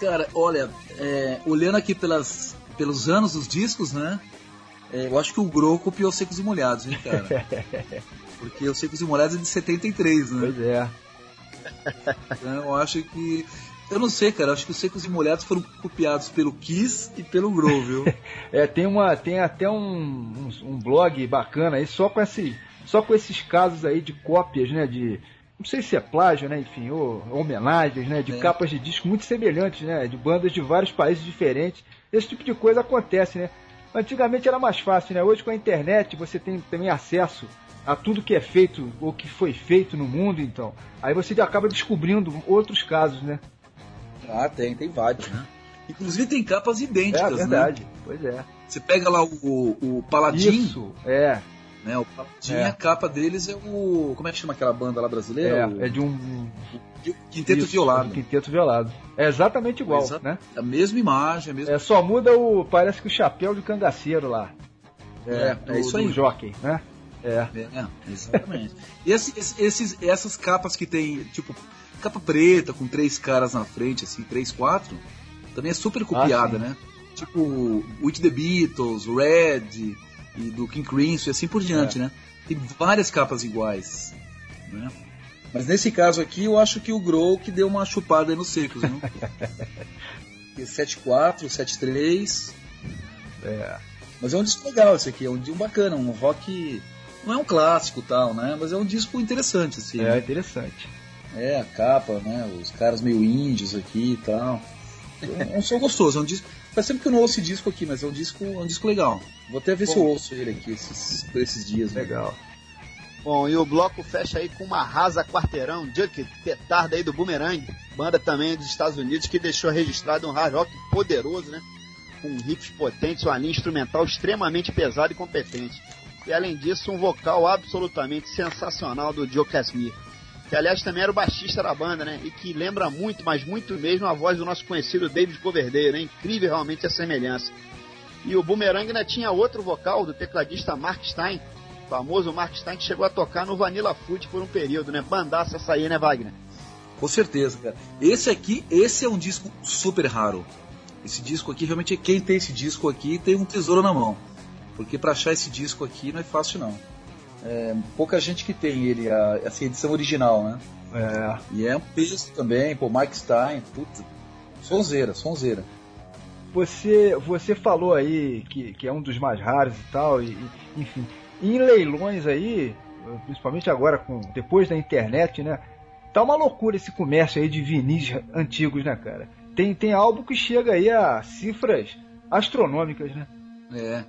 Cara, olha, é, olhando aqui pelas, pelos anos dos discos, né? é, eu acho que o Grow copiou Secos e Molhados, hein, cara? Porque o Secos e Molhados é de 73, né? Pois é. Então, eu acho que. Eu não sei, cara. Acho que os Secos e Molhados foram copiados pelo Kiss e pelo Grow, viu? É, tem, uma, tem até um, um, um blog bacana aí só com, esse, só com esses casos aí de cópias, né? De. Não sei se é plágio, né? Enfim, ou homenagens, né? De É. capas de disco muito semelhantes, né? De bandas de vários países diferentes. Esse tipo de coisa acontece, né? Antigamente era mais fácil, né? Hoje com a internet você tem também acesso a tudo que é feito ou que foi feito no mundo, então. Aí você acaba descobrindo outros casos, né? ah, tem, tem vários, né? Inclusive tem capas É idênticas, verdade. Pois é. né? Você pega lá o, o Paladin, Isso, é. Né? O É. a capa deles é o. Como é que chama aquela banda lá brasileira? O- É, é de um Quinteto isso, Violado. Quinteto violado. É exatamente igual, Exa- né? A mesma imagem, a mesma. É, só muda o. Parece que o chapéu de cangaceiro lá. É, do, é isso do aí. jockey, né? É. É, exatamente. e esse- esse- esses, essas capas que tem, tipo, capa preta com três caras na frente, assim, três, quatro, também é super copiada, sim. né? Tipo, With the Beatles, Red e do King Crimson e assim por diante, né? Tem várias capas iguais, né? Mas nesse caso aqui, eu acho que o Grow que deu uma chupada aí nos secos? Porque 7.4, 7.3... É. Mas é um disco legal esse aqui, é um disco bacana, um rock. Não é um clássico tal, né? Mas é um disco interessante, assim. É interessante. É, a capa, né? Os caras meio índios aqui e tal. É um som gostoso, é um disco. Faz tempo que eu não ouço esse disco aqui, mas é um disco, é um disco legal. Vou até ver se eu ouço ele aqui esses, por esses dias. né? Legal. Bom, e o bloco fecha aí com uma rasa quarteirão, Junket, petarda aí do Boomerang, banda também dos Estados Unidos que deixou registrado um hard rock poderoso, né? Com riffs potentes, uma linha instrumental extremamente pesada e competente. E além disso, um vocal absolutamente sensacional do Joe Casimir. que aliás também era o baixista da banda, né? E que lembra muito, mas muito mesmo, a voz do nosso conhecido David Coverdale, né? Incrível realmente a semelhança. E o Boomerang ainda tinha outro vocal do tecladista Mark Stein, famoso Mark Stein, que chegou a tocar no Vanilla Food por um período, né? Bandaça essa aí, né, Wagner? Com certeza, cara. Esse aqui, esse é um disco super raro. Esse disco aqui, realmente, quem tem esse disco aqui tem um tesouro na mão. Porque para achar esse disco aqui não é fácil, não. É, pouca gente que tem ele, a, essa edição original, né? É. E é um peso também, pô, Mike Stein, puta. Sonzeira, sonzeira. Você, você falou aí que, que é um dos mais raros e tal, e, enfim. Em leilões aí, principalmente agora com depois da internet, né? Tá uma loucura esse comércio aí de vinis antigos, né, cara? Tem, tem álbum que chega aí a cifras astronômicas, né? É.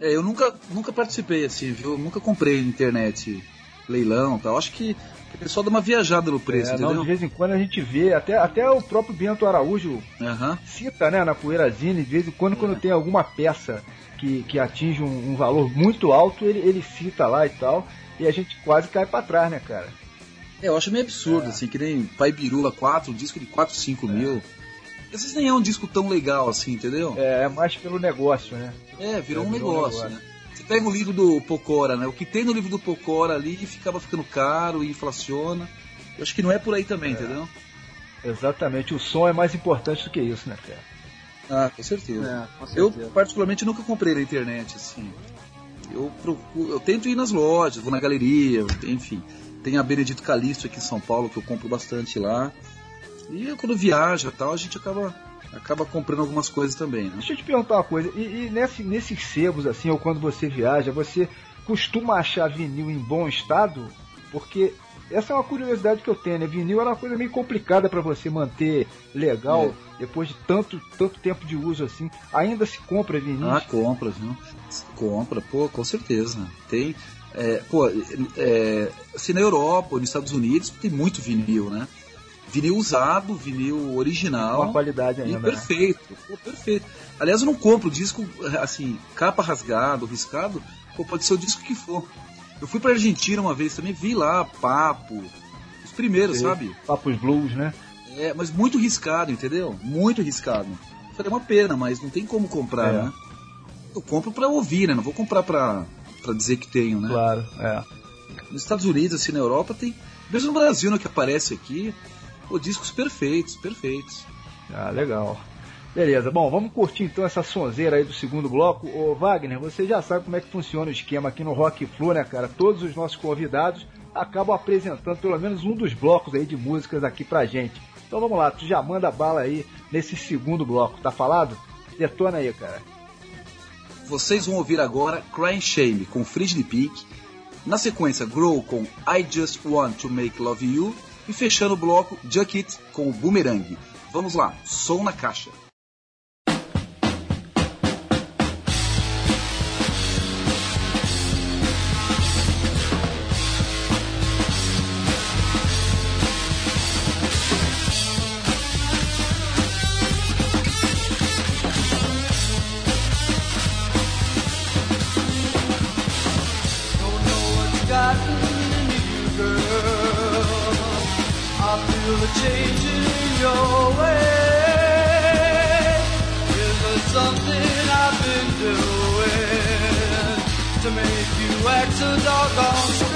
É, eu nunca, nunca participei assim, viu? Nunca comprei na internet leilão tal. Acho que o pessoal dá uma viajada no preço, é, entendeu? Não, de vez em quando a gente vê, até, até o próprio Bento Araújo uhum. cita, né, na Poeirazine, de vez em quando, é. quando tem alguma peça que, que atinge um, um, valor muito alto, ele, ele cita lá e tal, e a gente quase cai para trás, né, cara? É, eu acho meio absurdo, é. assim, que nem Pai Birula 4, um disco de 4, 5 é. mil. Às vezes nem é um disco tão legal assim, entendeu? É, é mais pelo negócio, né? É, virou, é, um, negócio, um, negócio, né? Você pega o livro do Pocora, né? O que tem no livro do Pocora ali ficava ficando caro e inflaciona. Eu acho que não é por aí também, é. entendeu? Exatamente, o som é mais importante do que isso, né, cara? Ah, com certeza. É, com certeza. Eu, particularmente, nunca comprei na internet, assim. Eu procuro, eu tento ir nas lojas, vou na galeria, enfim. Tem a Benedito Calixto aqui em São Paulo, que eu compro bastante lá. E quando viaja e tal, a gente acaba, acaba comprando algumas coisas também. Né? Deixa eu te perguntar uma coisa. E, e nesse, nesses sebos, assim, ou quando você viaja, você costuma achar vinil em bom estado? Porque essa é uma curiosidade que eu tenho, né? Vinil era uma coisa meio complicada para você manter legal é. depois de tanto, tanto tempo de uso assim. Ainda se compra vinil? Ah, compra, viu? Compra, pô, com certeza. Tem. É, pô, é, assim, na Europa ou nos Estados Unidos tem muito vinil, né? Vinil usado, vinil original. Uma qualidade ainda. Né? perfeito, pô, perfeito. Aliás, eu não compro disco, assim, capa rasgado, riscado, pô, pode ser o disco que for. Eu fui pra Argentina uma vez também, vi lá Papo, os primeiros, Sim, sabe? Papos Blues, né? É, mas muito riscado, entendeu? Muito riscado. Falei, é uma pena, mas não tem como comprar, é. né? Eu compro pra ouvir, né? Não vou comprar pra, pra dizer que tenho, né? Claro, é. Nos Estados Unidos, assim, na Europa, tem. Mesmo no Brasil, né, que aparece aqui, pô, discos perfeitos, perfeitos. Ah, legal. Beleza, bom, vamos curtir então essa sonzeira aí do segundo bloco. Ô Wagner, você já sabe como é que funciona o esquema aqui no Rock Flu, né, cara? Todos os nossos convidados acabam apresentando pelo menos um dos blocos aí de músicas aqui pra gente. Então vamos lá, tu já manda bala aí nesse segundo bloco, tá falado? Detona aí, cara. Vocês vão ouvir agora Crying Shame com Frigid Peak, na sequência Grow com I Just Want to Make Love You e fechando o bloco Juck com o Boomerang. Vamos lá, som na caixa. With constant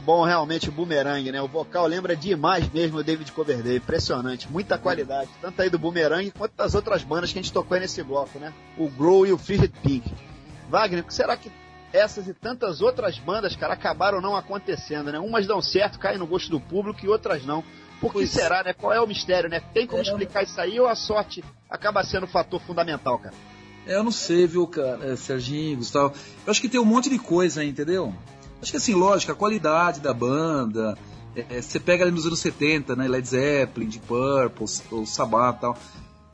Muito bom, realmente, o Boomerang, né? O vocal lembra demais mesmo o David Coverdale. Impressionante, muita qualidade. Tanto aí do Boomerang quanto das outras bandas que a gente tocou aí nesse bloco, né? O Grow e o Frigid Pink. Wagner, será que essas e tantas outras bandas, cara, acabaram não acontecendo, né? Umas dão certo, caem no gosto do público e outras não. Por que pois será, né? Qual é o mistério, né? Tem como é, explicar isso aí ou a sorte acaba sendo o fator fundamental, cara? É, eu não sei, viu, cara, é, Serginho, Gustavo. Eu acho que tem um monte de coisa aí, entendeu? Acho que assim, lógico, a qualidade da banda. É, é você pega ali nos anos 70, né? Led Zeppelin, Deep Purple, o Sabbath e tal.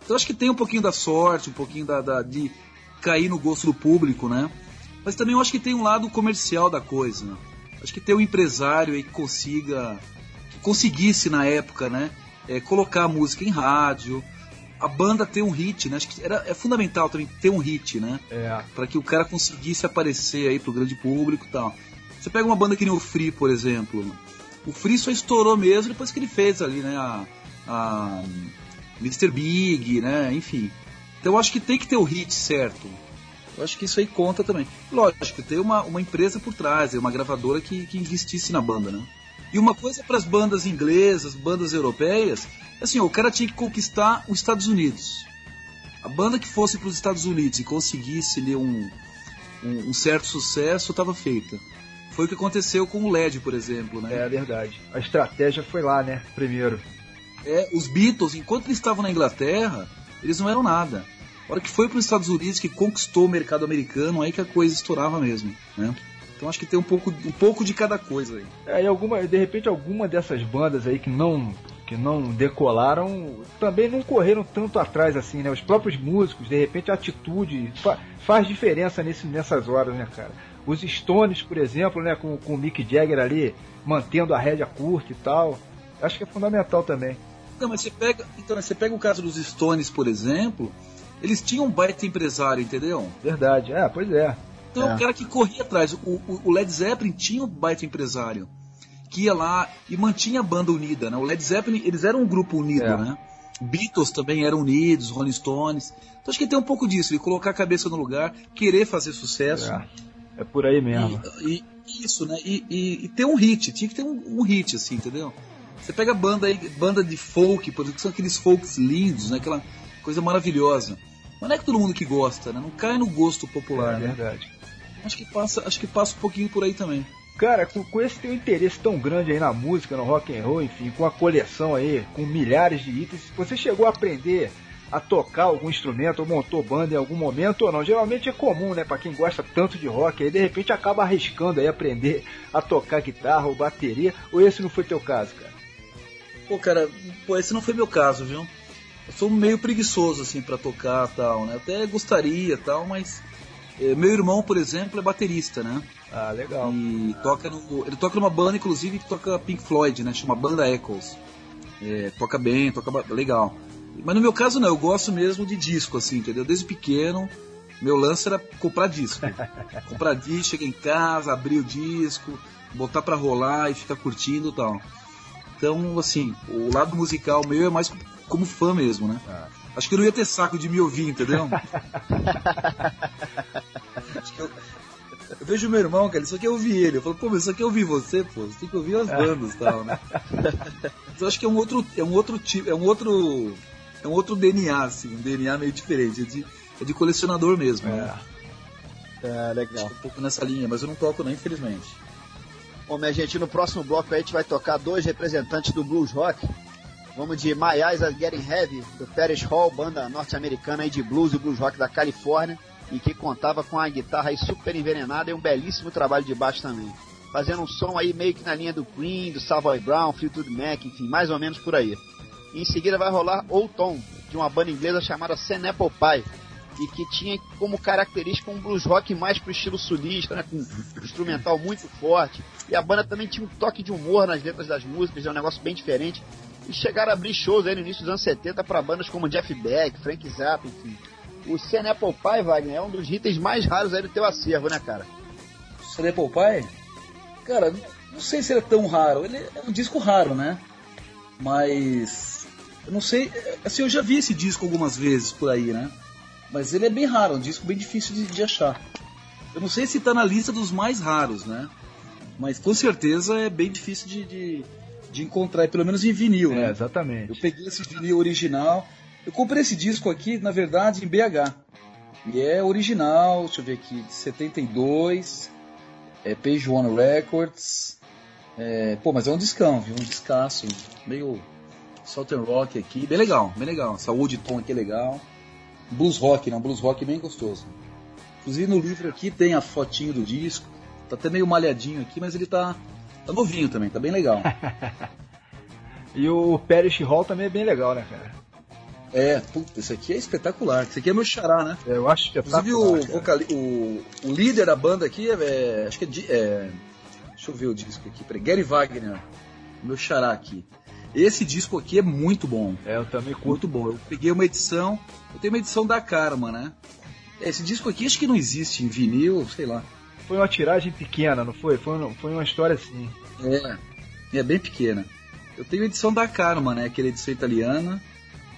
Então acho que tem um pouquinho da sorte, um pouquinho da, da, de cair no gosto do público, né? Mas também eu acho que tem um lado comercial da coisa. Né? Acho que tem um empresário aí que consiga. que conseguisse na época, né? É, colocar a música em rádio, a banda ter um hit, né? Acho que era, é fundamental também ter um hit, né? É. Para que o cara conseguisse aparecer aí pro grande público e tal. Você pega uma banda que nem o Free, por exemplo. O Free só estourou mesmo depois que ele fez ali, né? A, a Mr. Big, né? Enfim. Então eu acho que tem que ter o hit certo. Eu acho que isso aí conta também. Lógico, tem uma, uma empresa por trás, é uma gravadora que, que investisse na banda, né? E uma coisa para as bandas inglesas, bandas europeias, assim, o cara tinha que conquistar os Estados Unidos. A banda que fosse para os Estados Unidos e conseguisse ali um, um, um certo sucesso estava feita. Foi o que aconteceu com o LED, por exemplo, né? É verdade. A estratégia foi lá, né? Primeiro. É, os Beatles, enquanto eles estavam na Inglaterra, eles não eram nada. A hora que foi para os Estados Unidos, que conquistou o mercado americano, aí que a coisa estourava mesmo, né? Então acho que tem um pouco, um pouco de cada coisa aí. É, e alguma, de repente alguma dessas bandas aí que não que não decolaram também não correram tanto atrás assim, né? Os próprios músicos, de repente a atitude fa faz diferença nesse, nessas horas, né, cara? Os Stones, por exemplo, né, com, com o Mick Jagger ali, mantendo a rédea curta e tal. Acho que é fundamental também. Não, mas você pega, então, você pega o caso dos Stones, por exemplo, eles tinham um baita empresário, entendeu? Verdade, é, pois é. Então, é. o cara que corria atrás, o, o, Led Zeppelin tinha um baita empresário, que ia lá e mantinha a banda unida, né? O Led Zeppelin, eles eram um grupo unido, é. né? Beatles também eram unidos, Rolling Stones. Então acho que tem um pouco disso, de colocar a cabeça no lugar, querer fazer sucesso. É. É por aí mesmo. E, e isso, né? E, e, e, ter um hit, tinha que ter um, um, hit, assim, entendeu? Você pega banda aí, banda de folk, por exemplo, que são aqueles folks lindos, né? Aquela coisa maravilhosa. Mas não é que todo mundo que gosta, né? Não cai no gosto popular, é, né? verdade. Acho que passa, acho que passa um pouquinho por aí também. Cara, com, com, esse teu interesse tão grande aí na música, no rock and roll, enfim, com a coleção aí, com milhares de itens, você chegou a aprender a tocar algum instrumento ou montou banda em algum momento ou não? Geralmente é comum, né, para quem gosta tanto de rock, aí de repente acaba arriscando aí aprender a tocar guitarra ou bateria, ou esse não foi teu caso, cara? Pô, cara, pô, esse não foi meu caso, viu? Eu sou meio preguiçoso assim para tocar, tal, né? Até gostaria, tal, mas é, meu irmão, por exemplo, é baterista, né? Ah, legal. E toca no, ele toca numa banda, inclusive, que toca Pink Floyd, né? Chama Banda Echoes. É, toca bem, toca legal. Mas no meu caso não, eu gosto mesmo de disco, assim, entendeu? Desde pequeno, meu lance era comprar disco. comprar disco, chegar em casa, abrir o disco, botar para rolar e ficar curtindo e tal. Então, assim, o lado musical meu é mais como fã mesmo, né? Ah. Acho que eu não ia ter saco de me ouvir, entendeu? Acho que eu, eu vejo meu irmão, cara, ele só quer ouvir ele. Eu falo, pô, mas só quer ouvir você, pô. Você tem que ouvir as bandas e tal, né? Então acho que é um outro, é um outro tipo, é um outro é um outro DNA, assim, um DNA meio diferente. É de, é de colecionador mesmo. É. Né? É, legal. um pouco nessa linha, mas eu não toco não, infelizmente. Bom, minha gente, no próximo bloco a gente vai tocar dois representantes do blues rock. Vamos de My Eyes Are Getting Heavy, do Paris Hall, banda norte-americana de blues e blues rock da Califórnia, e que contava com a guitarra aí super envenenada e um belíssimo trabalho de baixo também. Fazendo um som aí meio que na linha do Queen, do Savoy Brown, Fleetwood Mac, enfim, mais ou menos por aí. Em seguida vai rolar Old Tom, de uma banda inglesa chamada Sen Apple Pie, e que tinha como característica um blues rock mais pro estilo sulista, né, com um instrumental muito forte. E a banda também tinha um toque de humor nas letras das músicas, é um negócio bem diferente. E chegaram a abrir shows aí no início dos anos 70 para bandas como Jeff Beck, Frank Zappa, enfim. O Sen Apple Pie, Wagner, é um dos itens mais raros aí do teu acervo, né, cara? Sen Apple Pie? Cara, não sei se ele é tão raro. Ele é um disco raro, né? Mas eu não sei, assim, eu já vi esse disco algumas vezes por aí, né? Mas ele é bem raro, é um disco bem difícil de, de achar. Eu não sei se tá na lista dos mais raros, né? Mas com certeza é bem difícil de, de, de encontrar, pelo menos em vinil, É, né? exatamente. Eu peguei esse vinil original. Eu comprei esse disco aqui, na verdade, em BH. E é original, deixa eu ver aqui, de 72. É Page One Records. É, pô, mas é um discão, viu? Um descasso. Meio Southern Rock aqui. Bem legal, bem legal. Saúde tom aqui é legal. Blues Rock, não, Blues Rock bem gostoso. Inclusive no livro aqui tem a fotinho do disco. Tá até meio malhadinho aqui, mas ele tá, tá novinho também, tá bem legal. E o Parish Hall também é bem legal, né, cara? É, puta, esse aqui é espetacular. Esse aqui é meu xará, né? Eu acho espetacular. Inclusive o, cara. vocali- o, o líder da banda aqui é, é- acho que é, é- deixa eu ver o disco aqui, peraí, Gary Wagner, meu xará aqui. Esse disco aqui é muito bom, É, eu também curto. muito bom. Eu peguei uma edição, eu tenho uma edição da Karma, né? Esse disco aqui acho que não existe em vinil, sei lá. Foi uma tiragem pequena, não foi? Foi, um- foi uma história assim. É, é bem pequena. Eu tenho a edição da Karma, né? Aquela edição italiana.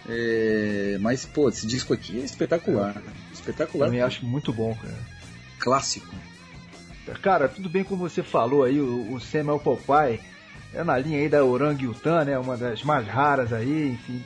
É, mas, pô, esse disco aqui é espetacular. Espetacular. Também acho muito bom, cara. Clássico. Cara, tudo bem como você falou aí, o, o Samuel Popeye é na linha aí da Orangutan, né? Uma das mais raras aí, enfim.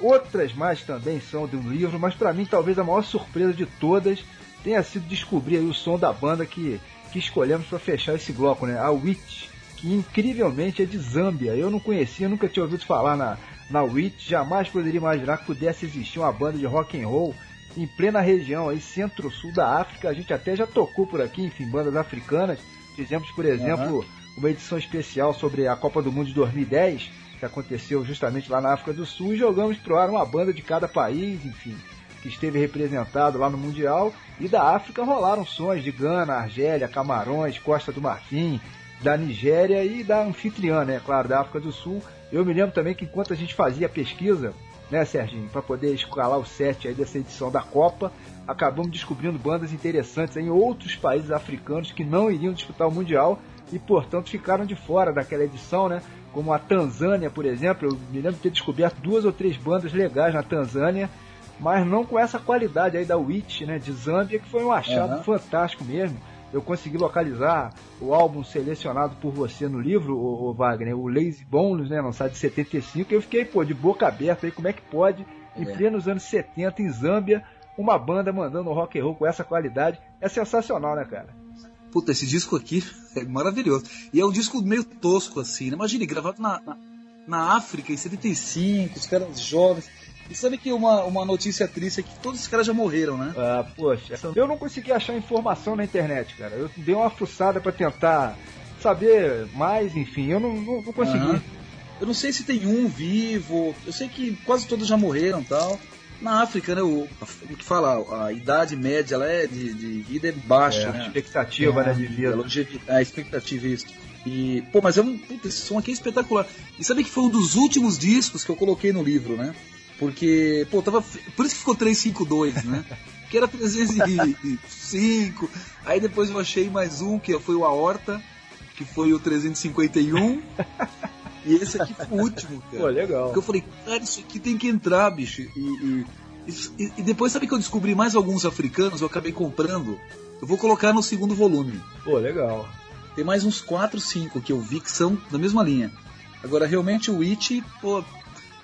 Outras mais também são do livro, mas pra mim talvez a maior surpresa de todas tenha sido descobrir aí o som da banda que, que escolhemos para fechar esse bloco, né? A Witch, que incrivelmente é de Zâmbia. Eu não conhecia, nunca tinha ouvido falar na, na Witch, jamais poderia imaginar que pudesse existir uma banda de rock and roll em plena região aí centro-sul da África. A gente até já tocou por aqui, enfim, bandas africanas. Fizemos, por exemplo, uma edição especial sobre a Copa do Mundo de 2010, que aconteceu justamente lá na África do Sul, e jogamos pro ar uma banda de cada país, enfim, que esteve representado lá no Mundial. E da África rolaram sons de Gana, Argélia, Camarões, Costa do Marfim, da Nigéria e da anfitriã, né, claro, da África do Sul. Eu me lembro também que enquanto a gente fazia pesquisa, né, Serginho, para poder escalar o set aí dessa edição da Copa, acabamos descobrindo bandas interessantes em outros países africanos que não iriam disputar o Mundial e, portanto, ficaram de fora daquela edição, né? Como a Tanzânia, por exemplo, eu me lembro de ter descoberto duas ou três bandas legais na Tanzânia, mas não com essa qualidade aí da Witch, né, de Zâmbia, que foi um achado Uhum. fantástico mesmo. Eu consegui localizar o álbum selecionado por você no livro, o, o Wagner, o Lazy Bones, né, lançado em 75, e eu fiquei, pô, de boca aberta aí, como é que pode, em É. plenos anos 70, em Zâmbia, uma banda mandando rock and roll com essa qualidade. É sensacional, né, cara? Puta, esse disco aqui é maravilhoso. E é um disco meio tosco, assim, né? Imagine, gravado na, na, na África, em 75, os caras jovens. E sabe que uma, uma notícia triste é que todos esses caras já morreram, né? Ah, poxa, eu não consegui achar informação na internet, cara. Eu dei uma fuçada pra tentar saber mais, enfim, eu não, não, não consegui. Aham. Eu não sei se tem um vivo, eu sei que quase todos já morreram e tal. Na África, né, o, o que fala, a idade média ela é de, de vida é baixa, É, né? expectativa, né, de A vida. longevidade, a expectativa isso. E, pô, mas é um, puta, esse som aqui é espetacular. E sabe que foi um dos últimos discos que eu coloquei no livro, né? Porque, pô, tava. Por isso que ficou 352, né? Que era 305. Aí depois eu achei mais um, que foi o Aorta, que foi o 351. E esse aqui foi o último, cara. Pô, legal. Porque eu falei, cara, isso aqui tem que entrar, bicho. E, e, e- e depois, sabe que eu descobri mais alguns africanos, eu acabei comprando. Eu vou colocar no segundo volume. Pô, legal. Tem mais uns 4, 5 que eu vi que são da mesma linha. Agora, realmente, o It, pô.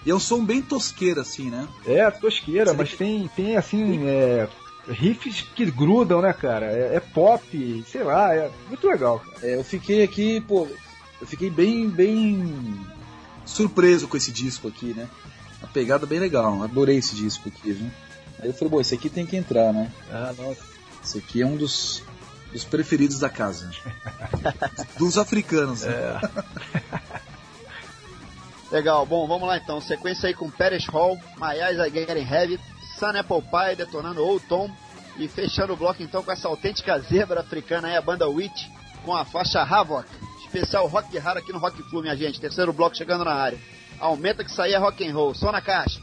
E é um som bem tosqueiro, assim, né? É, tosqueira, Você mas vê tem, tem assim, é, riffs que grudam, né, cara? É, é pop, sei lá, é muito legal, cara. É, eu fiquei aqui, pô. Eu fiquei bem, bem surpreso com esse disco aqui, né? Uma pegada bem legal. Adorei esse disco aqui, viu? Aí eu falei, bom, esse aqui tem que entrar, né? Ah, nossa. Esse aqui é um dos, dos preferidos da casa. dos africanos. né? Legal, bom, vamos lá então. Sequência aí com Parish Hall, My Eyes Are Getting Heavy, Sun Apple Pie detonando Old Tom e fechando o bloco então com essa autêntica zebra africana aí, a banda Witch, com a faixa Havoc. Especial rock raro aqui no Rock Flu, minha gente. Terceiro bloco chegando na área. Aumenta que aí é rock and roll, só na caixa.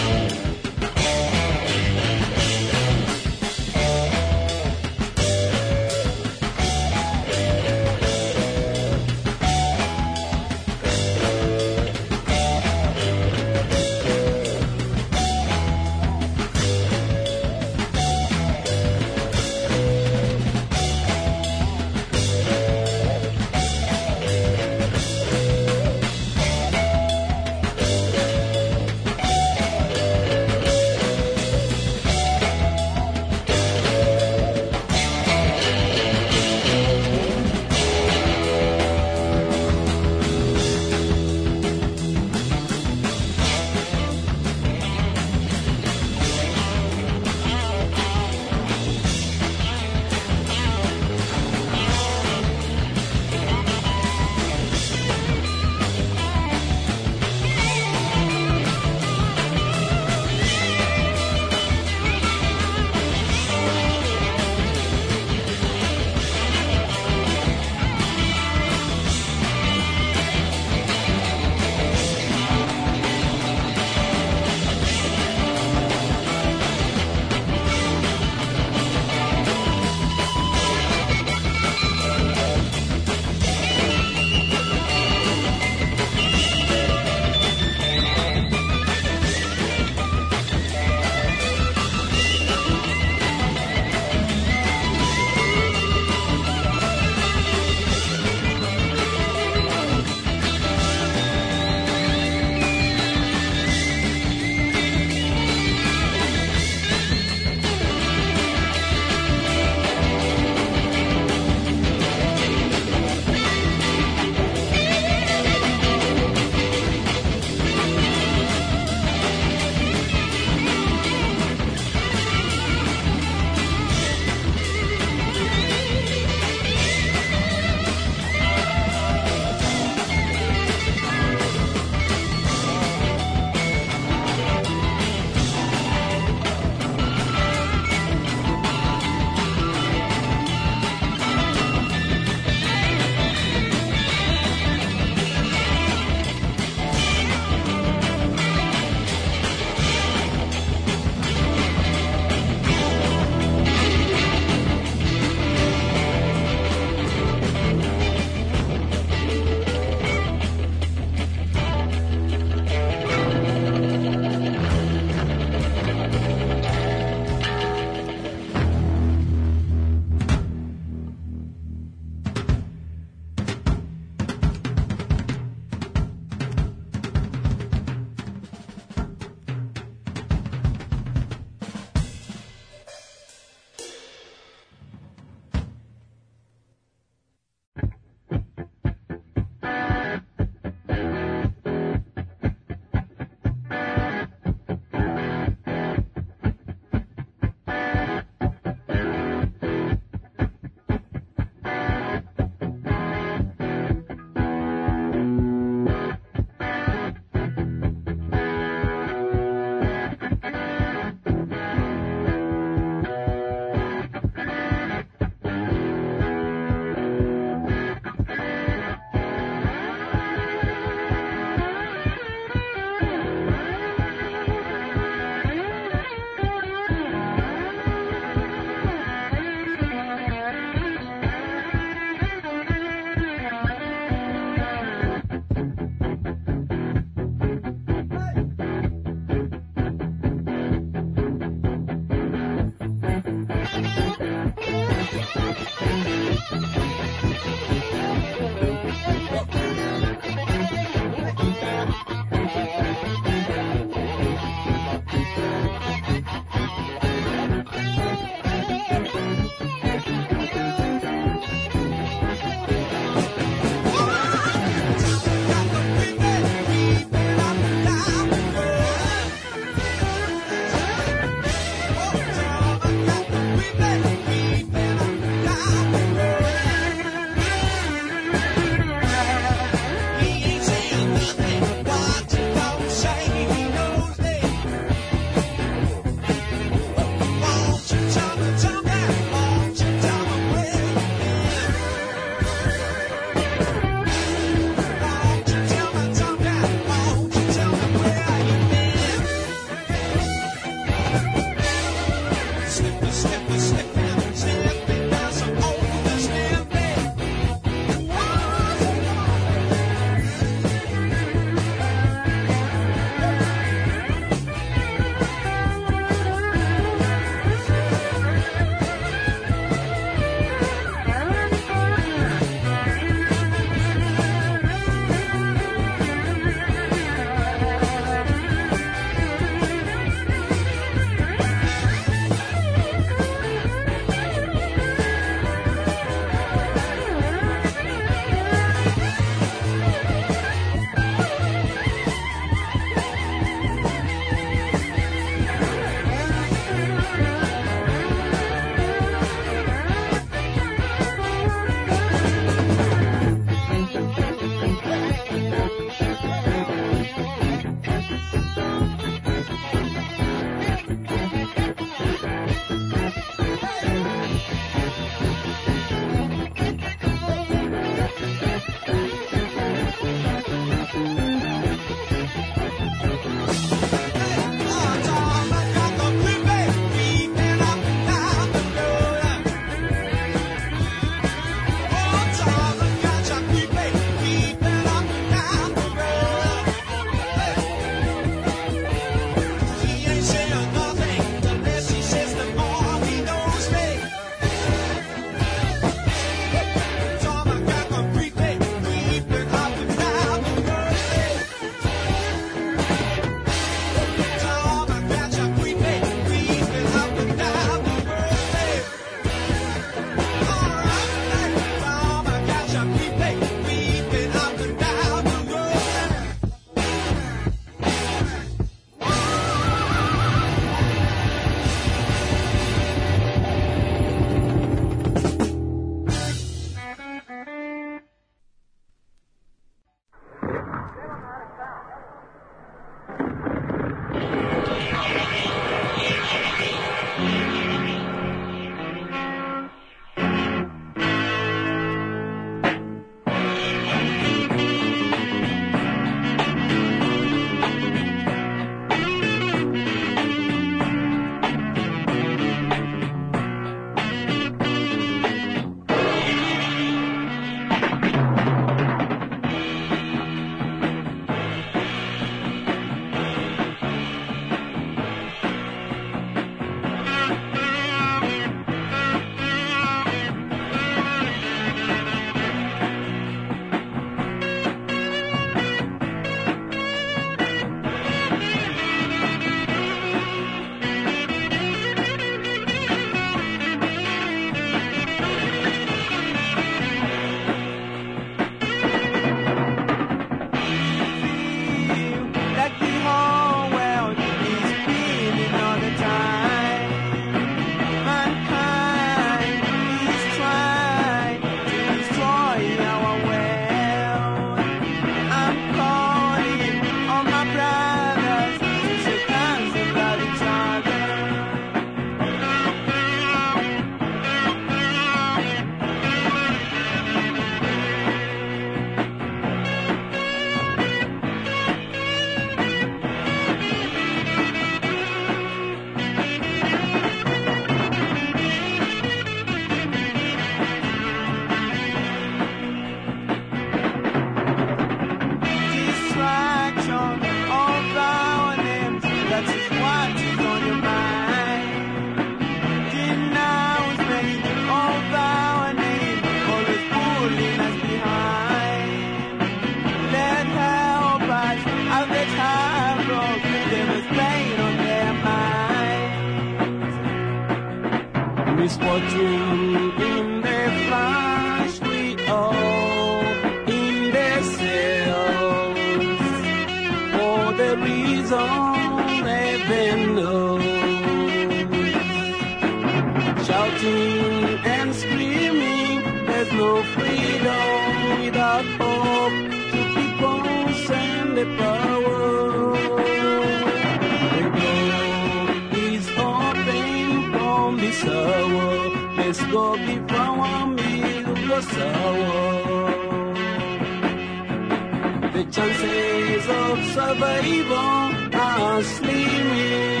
faces of survival are slimming.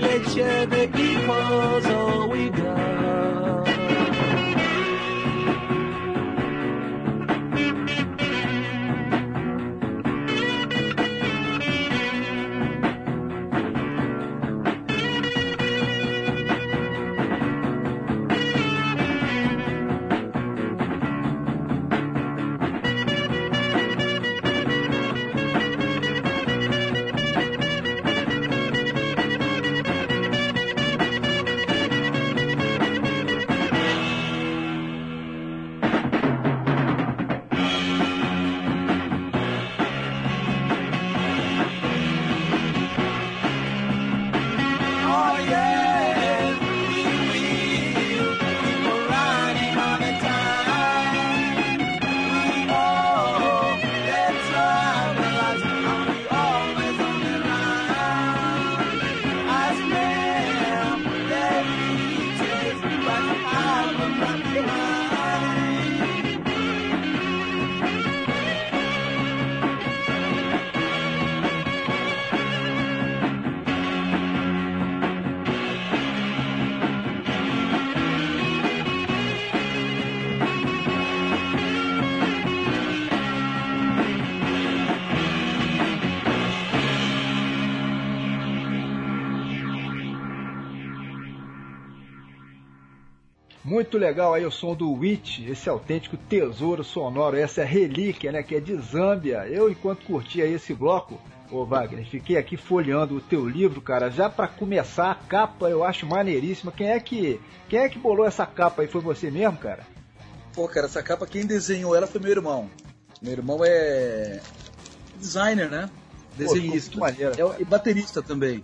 Let's share the equals all we got. Muito legal aí o som do Witch, esse autêntico tesouro sonoro, essa relíquia, né, que é de Zâmbia. Eu, enquanto curtia esse bloco, ô Wagner, fiquei aqui folheando o teu livro, cara. Já para começar, a capa eu acho maneiríssima. Quem é que quem é que bolou essa capa aí? Foi você mesmo, cara? Pô, cara, essa capa quem desenhou ela foi meu irmão. Meu irmão é designer, né? Desenhista. Pô, maneiro, é, e baterista também.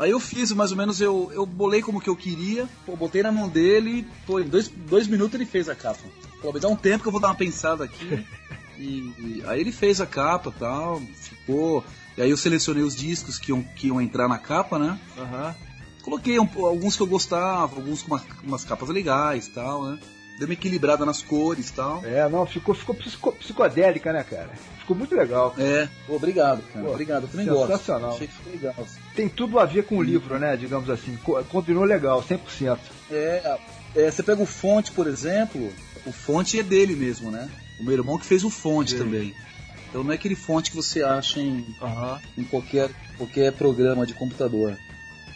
Aí eu fiz, mais ou menos, eu, eu bolei como que eu queria, pô, botei na mão dele, pô, em dois, dois minutos ele fez a capa. Falou, me dá um tempo que eu vou dar uma pensada aqui. e, e aí ele fez a capa e tal, ficou. E aí eu selecionei os discos que iam, que iam entrar na capa, né? Aham. Coloquei um- alguns que eu gostava, alguns com uma- umas capas legais e tal, né? Dei uma equilibrada nas cores e tal. É, não, ficou, ficou psico- psicodélica, né, cara? Ficou muito legal. É, pô, obrigado, cara. Pô, obrigado, eu também gosto. sensacional. Achei que ficou legal. Tem tudo a ver com o livro, né? Digamos assim. Co- Combinou legal, 100%. É, é, você pega o fonte, por exemplo, o fonte é dele mesmo, né? O meu irmão que fez o fonte Sim. também. Então não é aquele fonte que você acha em, em qualquer, qualquer programa de computador.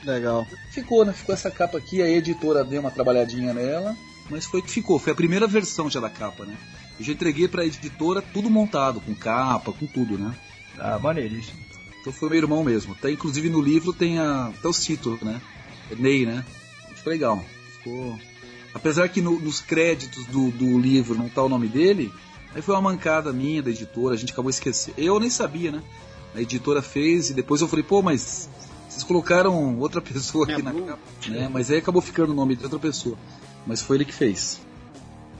Legal. Ficou, né? Ficou essa capa aqui, a editora deu uma trabalhadinha nela, mas foi o que ficou. Foi a primeira versão já da capa, né? Eu já entreguei pra editora tudo montado, com capa, com tudo, né? Ah, maneiríssimo. Então foi meu irmão mesmo. Até, inclusive no livro tem a, até os títulos, né? É Ney, né? Ficou legal. Ficou... Apesar que no- nos créditos do, do livro não tá o nome dele, aí foi uma mancada minha da editora, a gente acabou esquecendo. Eu nem sabia, né? A editora fez e depois eu falei, pô, mas vocês colocaram outra pessoa aqui É, na capa, né? Mas aí acabou ficando o nome de outra pessoa. Mas foi ele que fez.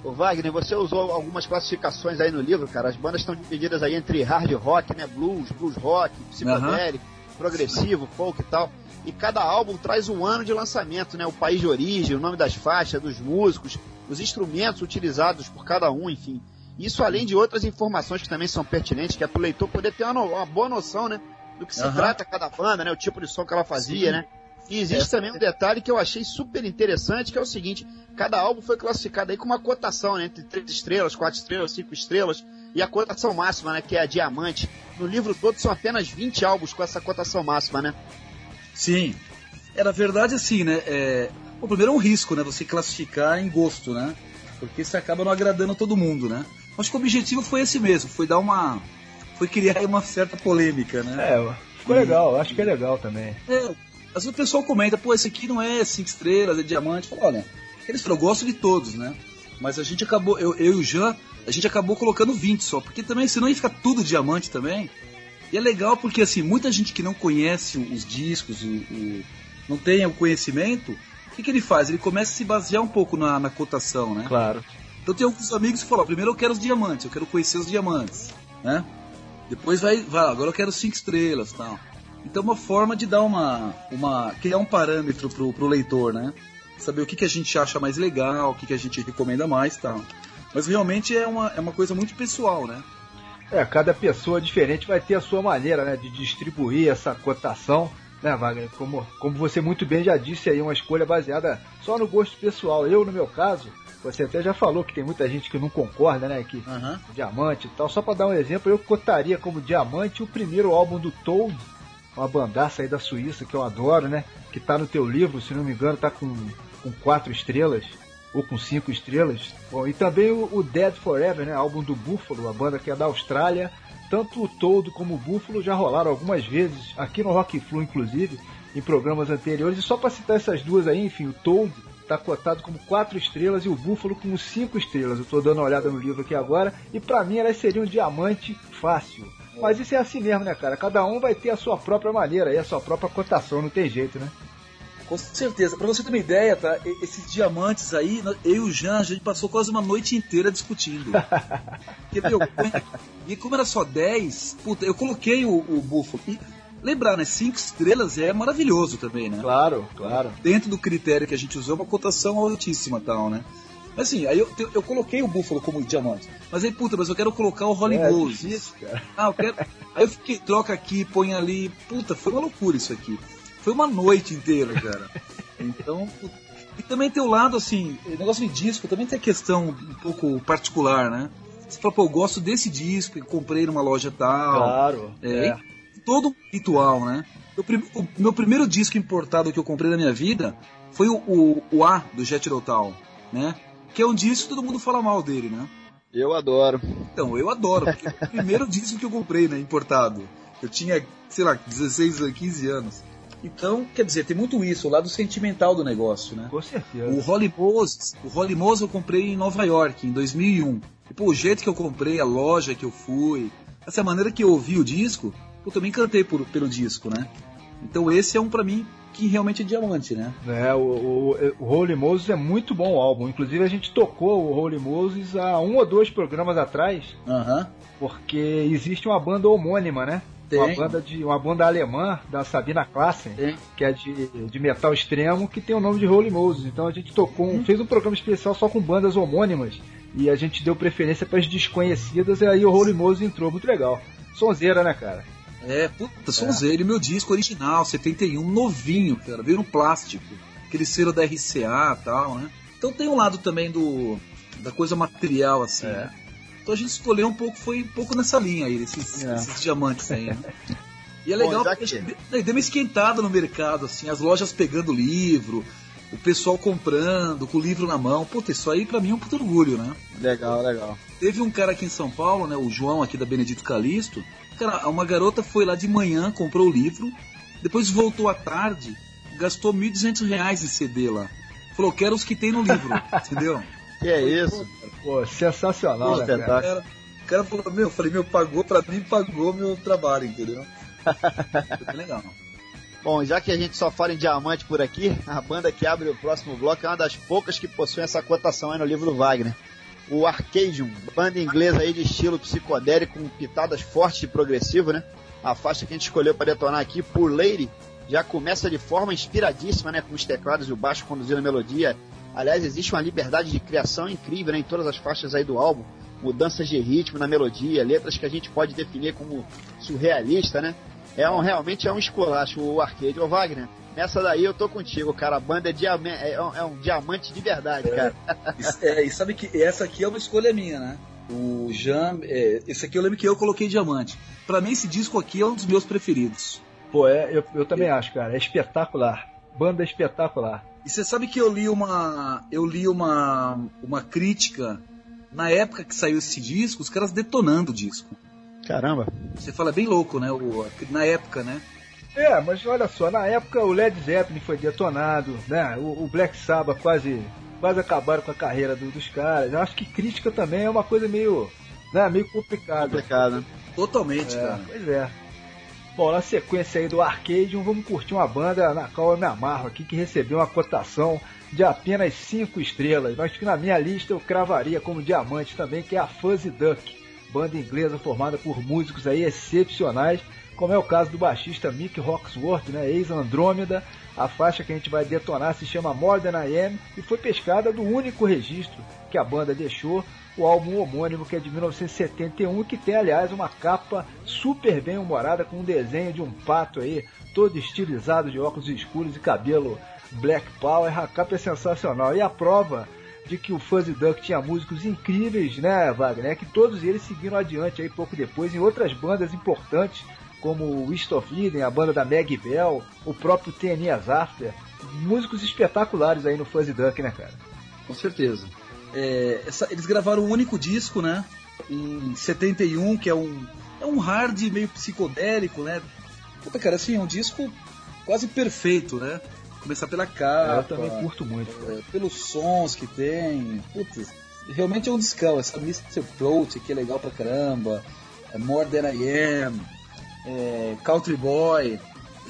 Ô Wagner, você usou algumas classificações aí no livro, cara. As bandas estão divididas aí entre hard rock, né? Blues, blues rock, psicodélico, progressivo, folk e tal. E cada álbum traz um ano de lançamento, né? O país de origem, o nome das faixas, dos músicos, os instrumentos utilizados por cada um, enfim. Isso além de outras informações que também são pertinentes, que é pro leitor poder ter uma, uma boa noção, né? Do que se trata cada banda, né? O tipo de som que ela fazia, Sim. né? E existe Essa- também um detalhe que eu achei super interessante, que é o seguinte, cada álbum foi classificado aí com uma cotação, né? Entre três estrelas, quatro estrelas, cinco estrelas, e a cotação máxima, né? Que é a diamante. No livro todo são apenas 20 álbuns com essa cotação máxima, né? Sim. É, na verdade, assim, né? É... O primeiro é um risco, né? Você classificar em gosto, né? Porque você acaba não agradando todo mundo, né? Acho que o objetivo foi esse mesmo, foi dar uma. Foi criar uma certa polêmica, né? É, ficou legal, acho que é legal também. É, Às vezes o pessoal comenta, pô, esse aqui não é cinco estrelas, é diamante. Fala, olha, eles falam, eu gosto de todos, né? Mas a gente acabou, eu, eu e o Jean, a gente acabou colocando 20 só, porque também senão ia ficar tudo diamante também. E é legal porque assim, muita gente que não conhece os discos, o, o- não tem o conhecimento, o que, que ele faz? Ele começa a se basear um pouco na, na cotação, né? Claro. Então tem alguns amigos que falam, primeiro eu quero os diamantes, eu quero conhecer os diamantes, né? Depois vai, vai agora eu quero cinco estrelas tal. Então é uma forma de dar uma, uma criar um parâmetro pro, pro leitor, né? Saber o que, que a gente acha mais legal, o que, que a gente recomenda mais tal. Mas realmente é uma, é uma coisa muito pessoal, né? É, cada pessoa diferente vai ter a sua maneira, né, de distribuir essa cotação, né, Wagner? Como, como você muito bem já disse aí, uma escolha baseada só no gosto pessoal. Eu, no meu caso, você até já falou que tem muita gente que não concorda, né, que Aham. diamante e tal. Só pra dar um exemplo, eu cotaria como diamante o primeiro álbum do Toad, uma bandaça aí da Suíça que eu adoro, né? Que tá no teu livro, se não me engano, tá com, com quatro estrelas ou com cinco estrelas. Bom, e também o, o Dead Forever, né? Álbum do Buffalo, a banda que é da Austrália. Tanto o Toad como o Buffalo já rolaram algumas vezes, aqui no Rock Flu, inclusive, em programas anteriores. E só pra citar essas duas aí, enfim, o Toad tá cotado como quatro estrelas e o Búfalo como cinco estrelas. Eu tô dando uma olhada no livro aqui agora e pra mim elas seriam diamante fácil. Mas isso é assim mesmo, né, cara? Cada um vai ter a sua própria maneira e a sua própria cotação, não tem jeito, né? Com certeza. Pra você ter uma ideia, tá? Esses diamantes aí, eu e o Jean, a gente passou quase uma noite inteira discutindo. Porque, meu, e como era só 10, puta, eu coloquei o, o Buffalo. E lembrar, né? 5 estrelas é maravilhoso também, né? Claro, claro. Dentro do critério que a gente usou, uma cotação altíssima tal, né? Mas assim, aí eu, eu coloquei o Buffalo como diamante. Mas aí, puta, mas eu quero colocar o Holly é Moses. cara. Ah, eu quero. Aí eu fiquei, troca aqui, põe ali. Puta, foi uma loucura isso aqui. Foi uma noite inteira, cara. Então. puta. E também tem o lado, assim, negócio de disco também tem a questão um pouco particular, né? Você fala, pô, eu gosto desse disco, comprei numa loja tal. Claro. É, É. todo um ritual, né? O, o meu primeiro disco importado que eu comprei na minha vida foi o, o, o A do Jet Rotal, né? Que é um disco que todo mundo fala mal dele, né? Eu adoro. Então, eu adoro, porque foi o primeiro disco que eu comprei, né, importado. Eu tinha, sei lá, 16, 15 anos. Então, quer dizer, tem muito isso, o lado sentimental do negócio, né? Com certeza. O Holly Moses, o Holly Moses eu comprei em Nova York, em 2001. E, pô, o jeito que eu comprei, a loja que eu fui, essa maneira que eu ouvi o disco, eu também encantei por, pelo disco, né? Então esse é um pra mim que realmente é diamante, né? É, o, o, o Holy Moses é muito bom o álbum. Inclusive a gente tocou o Holy Moses há um ou dois programas atrás, Aham. porque existe uma banda homônima, né? Tem. Uma banda, de, uma banda alemã da Sabina Klassen, Tem. que é de, de metal extremo, que tem o nome de Holy Moses. Então a gente tocou, um- fez um programa especial só com bandas homônimas e a gente deu preferência para as desconhecidas e aí o Holy Moses entrou, muito legal. Sonzeira, né, cara? É, puta, sonzeiro. E meu disco original, 71, novinho, cara. Veio no plástico. Aquele selo da RCA e tal, né? Então tem um lado também do da coisa material, assim, É. né? Então a gente escolheu um pouco, foi um pouco nessa linha aí, desses, É. desses diamantes aí, né? E é Bom, legal já porque que- a gente deu- deu uma esquentada no mercado, assim, as lojas pegando livro, o pessoal comprando, com o livro na mão. Puta, isso aí pra mim é um puto orgulho, né? Legal, legal. Teve um cara aqui em São Paulo, né, o João aqui da Benedito Calixto. Cara, uma garota foi lá de manhã, comprou o livro, depois voltou à tarde, gastou 1.200 reais em CD lá. Falou, quero os que tem no livro, entendeu? Que é isso? Pô, sensacional, né, cara? Espetáculo. Cara, o cara falou, meu, eu falei, meu, pagou pra mim, pagou meu trabalho, entendeu? Foi bem legal. Bom, já que a gente só fala em diamante por aqui, a banda que abre o próximo bloco é uma das poucas que possui essa cotação aí no livro do Wagner. O Arcadium, banda inglesa aí de estilo psicodélico com pitadas fortes e progressivo, né? A faixa que a gente escolheu para detonar aqui, por Lady, já começa de forma inspiradíssima, né? Com os teclados e o baixo conduzindo a melodia. Aliás, existe uma liberdade de criação incrível né? em todas as faixas aí do álbum. Mudanças de ritmo na melodia, letras que a gente pode definir como surrealista, né? É um, realmente é um esculacho o arcade. Ô Wagner, nessa daí eu tô contigo, cara. A banda é, diama- é um, é um diamante de verdade, cara. E, é, e sabe que essa aqui é uma escolha minha, né? O Jean, é, esse aqui eu lembro que eu coloquei diamante. Pra mim esse disco aqui é um dos meus preferidos. Pô, é, eu, eu também acho, cara. É espetacular. Banda espetacular. E você sabe que eu li uma. Eu li uma. uma crítica na época que saiu esse disco, os caras detonando o disco. Caramba. Você fala é bem louco, né? O, na época, né? É, mas olha só, na época o Led Zeppelin foi detonado, né? O, o Black Sabbath quase, quase acabaram com a carreira do- dos caras. Eu acho que crítica também é uma coisa meio, né, meio complicada. Complicado. né? Totalmente, É, cara. pois é. Bom, na sequência aí do Arcadium, vamos curtir uma banda na qual eu me amarro aqui, que recebeu uma cotação de apenas 5 estrelas, mas que na minha lista eu cravaria como diamante também, que é a Fuzzy Duck, banda inglesa formada por músicos aí excepcionais, como é o caso do baixista Mick Roxworth, né, ex-Andrômeda. A faixa que a gente vai detonar se chama More Than I Am e foi pescada do único registro que a banda deixou, o álbum homônimo que é de 1971, que tem aliás uma capa super bem humorada com um desenho de um pato aí, todo estilizado de óculos escuros e cabelo Black Power. A capa é sensacional e a prova de que o Fuzzy Duck tinha músicos incríveis, né, Wagner? É que todos eles seguiram adiante aí pouco depois em outras bandas importantes, como o East of Eden, a banda da Maggie Bell, o próprio TNS After. Músicos espetaculares aí no Fuzzy Duck, né, cara? Com certeza. É, essa- eles gravaram o único disco, né? Em 71, que é um, é um hard meio psicodélico, né? Puta, cara, assim, é um disco quase perfeito, né? Começar pela capa. eu também curto muito. é, pelos sons que tem. Putz, realmente é um discão. Essa Mr. Float que é legal pra caramba. É More Than I Am. É, Country Boy.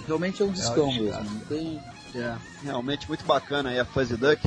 Realmente é um discão mesmo. discaço. Não tem. É, realmente muito bacana aí a Fuzzy Duck.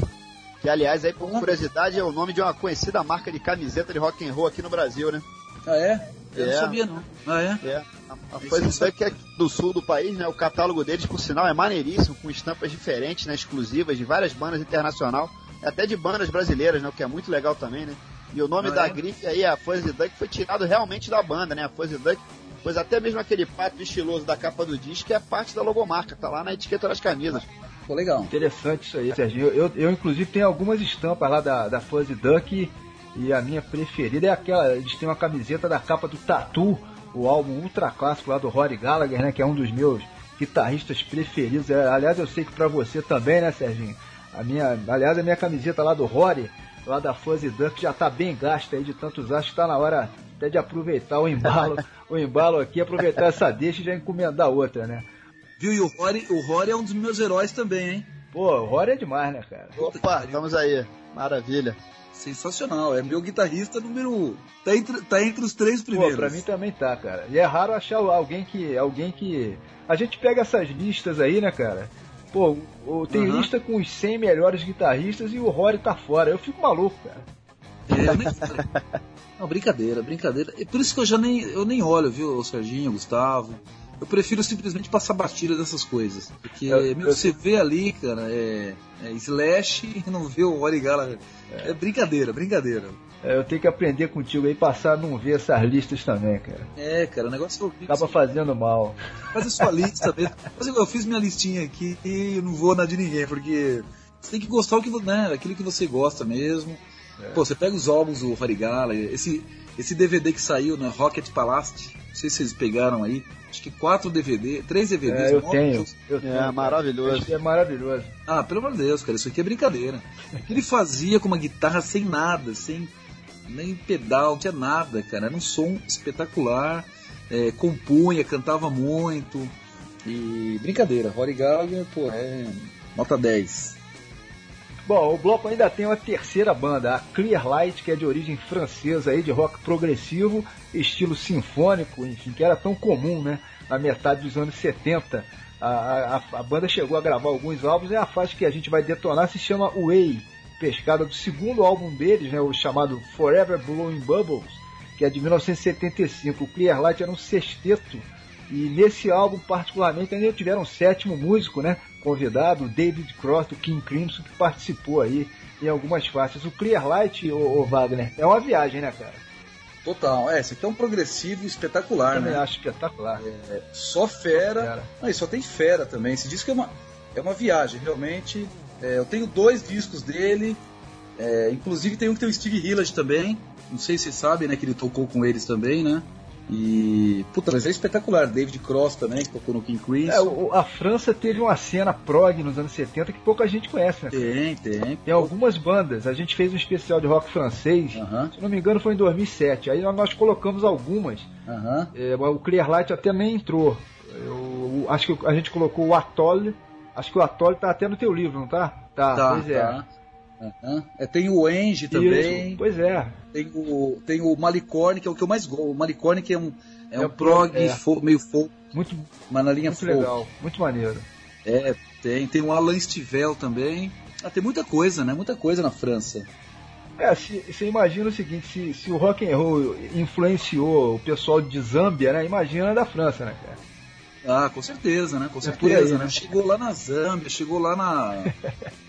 Que aliás, aí por curiosidade, é o nome de uma conhecida marca de camiseta de rock and roll aqui no Brasil, né? Ah, é? Eu É. não sabia, não. Ah, é? É, a, Fuzzy. Duck é do sul do país, né? O catálogo deles, por sinal, é maneiríssimo, com estampas diferentes, né? Exclusivas de várias bandas internacional, até de bandas brasileiras, né? O que é muito legal também, né? E o nome Ah, da é? grife aí, a Fuzzy Duck, foi tirado realmente da banda, né? A Fuzzy Duck, pois até mesmo aquele pato estiloso da capa do disco é parte da logomarca, tá lá na etiqueta das camisas. Ficou legal. Interessante isso aí, Serginho. Eu, eu, inclusive, tenho algumas estampas lá da, da Fuzzy Duck e a minha preferida é aquela. Eles têm uma camiseta da capa do Tatu, o álbum ultra clássico lá do Rory Gallagher, né? Que é um dos meus guitarristas preferidos. É, aliás, eu sei que pra você também, né, Serginho? A minha, aliás, a minha camiseta lá do Rory, lá da Fuzzy Duck, já tá bem gasta aí de tantos usar. Acho que tá na hora até de aproveitar o embalo, o embalo aqui, aproveitar essa deixa e já encomendar outra, né? Viu? E o Rory, o Rory é um dos meus heróis também, hein? Pô, o Rory é demais, né, cara? Opa, estamos aí. Maravilha. Sensacional. É meu guitarrista número. Tá entre, tá entre os três primeiros. Pô, pra mim também tá, cara. E é raro achar alguém que. alguém que. A gente pega essas listas aí, né, cara? Pô, o- tem Aham. lista com os 100 melhores guitarristas e o Rory tá fora. Eu fico maluco, cara. É, eu nem... Não, brincadeira, brincadeira. É por isso que eu já nem, eu nem olho, viu, o Serginho, o Gustavo. Eu prefiro simplesmente passar batida dessas coisas. Porque Eu- meu, eu- você vê ali, cara, é, é Slash e não vê o Rory Gallagher. É brincadeira, brincadeira. É, Eu tenho que aprender contigo aí, passar a não ver essas listas também, cara. É, cara, o negócio é horrível. Acaba fazendo mal. Fazer sua lista mesmo. Mas eu fiz minha listinha aqui e eu não vou na de ninguém, porque você tem que gostar o que, né, aquilo que você gosta mesmo. Pô, você pega os álbuns do Gallagher, esse, esse DVD que saiu na Rocket Palace, não sei se vocês pegaram aí, acho que quatro DVD, três DVDs. É, eu tenho. Eu tenho É, cara. maravilhoso. Isso é maravilhoso. Ah, pelo amor de Deus, cara, isso aqui é brincadeira. O que ele fazia com uma guitarra sem nada, sem nem pedal, não tinha nada, cara. Era um som espetacular, é, compunha, cantava muito. E brincadeira, Rory Gallagher, pô, é nota 10. Bom, o bloco ainda tem uma terceira banda, a Clear Light, que é de origem francesa aí, de rock progressivo, estilo sinfônico, enfim, que era tão comum, né, na metade dos anos 70. A, a, a banda chegou a gravar alguns álbuns e a faixa que a gente vai detonar se chama Way, pescada do segundo álbum deles, né, o chamado Forever Blowing Bubbles, que é de 1975. O Clear Light era um sexteto e nesse álbum, particularmente, ainda tiveram um sétimo músico, né? Convidado, o David Cross, do King Crimson, que participou aí em algumas faixas. O Clear Light, o, Wagner, é uma viagem, né, cara? Total, é, esse aqui é um progressivo espetacular, Eu né? acho espetacular. É, só fera. Fera. Ah, e só tem fera também. Esse disco é uma, é uma viagem, realmente. É, eu tenho dois discos dele. é, inclusive tem um que tem o Steve Hillage também. Não sei se vocês sabem, né? Que ele tocou com eles também, né? E. Puta, mas é espetacular. David Cross também, que tocou no King Crimson. É, o- a França teve uma cena prog nos anos 70 que pouca gente conhece, né? Tem, tem. Tem algumas bandas. A gente fez um especial de rock francês. Aham, Se não me engano, foi em 2007. Aí nós- colocamos algumas. aham. É, o Clear Light até nem entrou. Eu- acho que a gente colocou o Atole. Acho que o Atole tá até no teu livro, não tá? Tá, Tá, pois é. tá. É, tem o Enge Isso, também. Pois é. Tem o, tem o Malicorne, que é o que eu mais gosto. O Malicorne que é um, é É um prog pro- é. fo- meio folk, Muito, mas na linha muito folk. legal. Muito maneiro. É, tem. Tem o Alain Stivel também. Ah, tem muita coisa, né? Muita coisa na França. É, você imagina o seguinte, se, se o rock and roll influenciou o pessoal de Zâmbia, né? Imagina da França, né, cara? Ah, com certeza, né? Com É certeza, por aí, né? né? Chegou lá na Zâmbia, chegou lá na.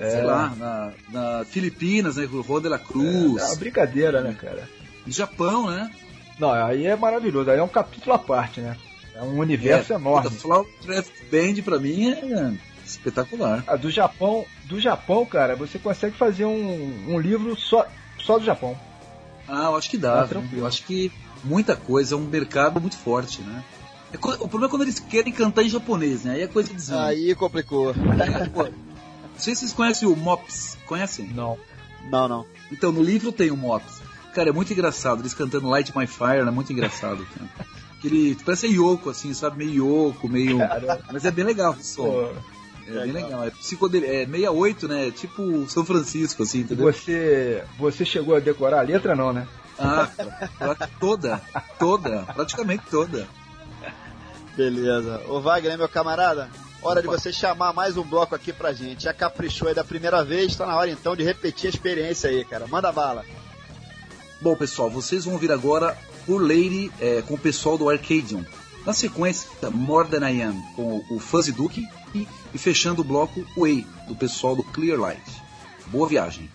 É. Sei lá, na, na Filipinas, né? Juan de la Cruz. É uma brincadeira, né, cara? No Japão, né? Não, aí é maravilhoso, aí é um capítulo à parte, né? É um universo É, enorme. puta, Flower Draft Band pra mim é espetacular. Ah, do Japão, do Japão, cara, você consegue fazer um, um livro só, só do Japão. Ah, eu acho que dá. Tranquilo. eu acho que muita coisa, é um mercado muito forte, né? É o problema é quando eles querem cantar em japonês, né? Aí é coisa de Zâmbia. Aí complicou. Pô, Não sei se vocês conhecem o Mops. Conhecem? Não. Não, não. Então, no livro tem o Mops. Cara, é muito engraçado. Eles cantando Light My Fire, é muito engraçado. Cara. Aquele, parece Yoko, assim, sabe? Meio Yoko, meio... Mas é bem legal o som. É bem legal. É, psicodel... é 68, né? Tipo São Francisco, assim, entendeu? você, você chegou a decorar a letra, não, né? Ah, toda. Toda. Praticamente toda. Beleza. Ô Wagner, meu camarada, hora de você chamar mais um bloco aqui pra gente. Já caprichou aí da primeira vez, tá na hora então de repetir a experiência aí, cara. Manda bala. Bom, pessoal, vocês vão ouvir agora por Lady é, com o pessoal do Arcadium. Na sequência, More Than I Am com o Fuzzy Duke e, e fechando o bloco Way do pessoal do Clear Light. Boa viagem.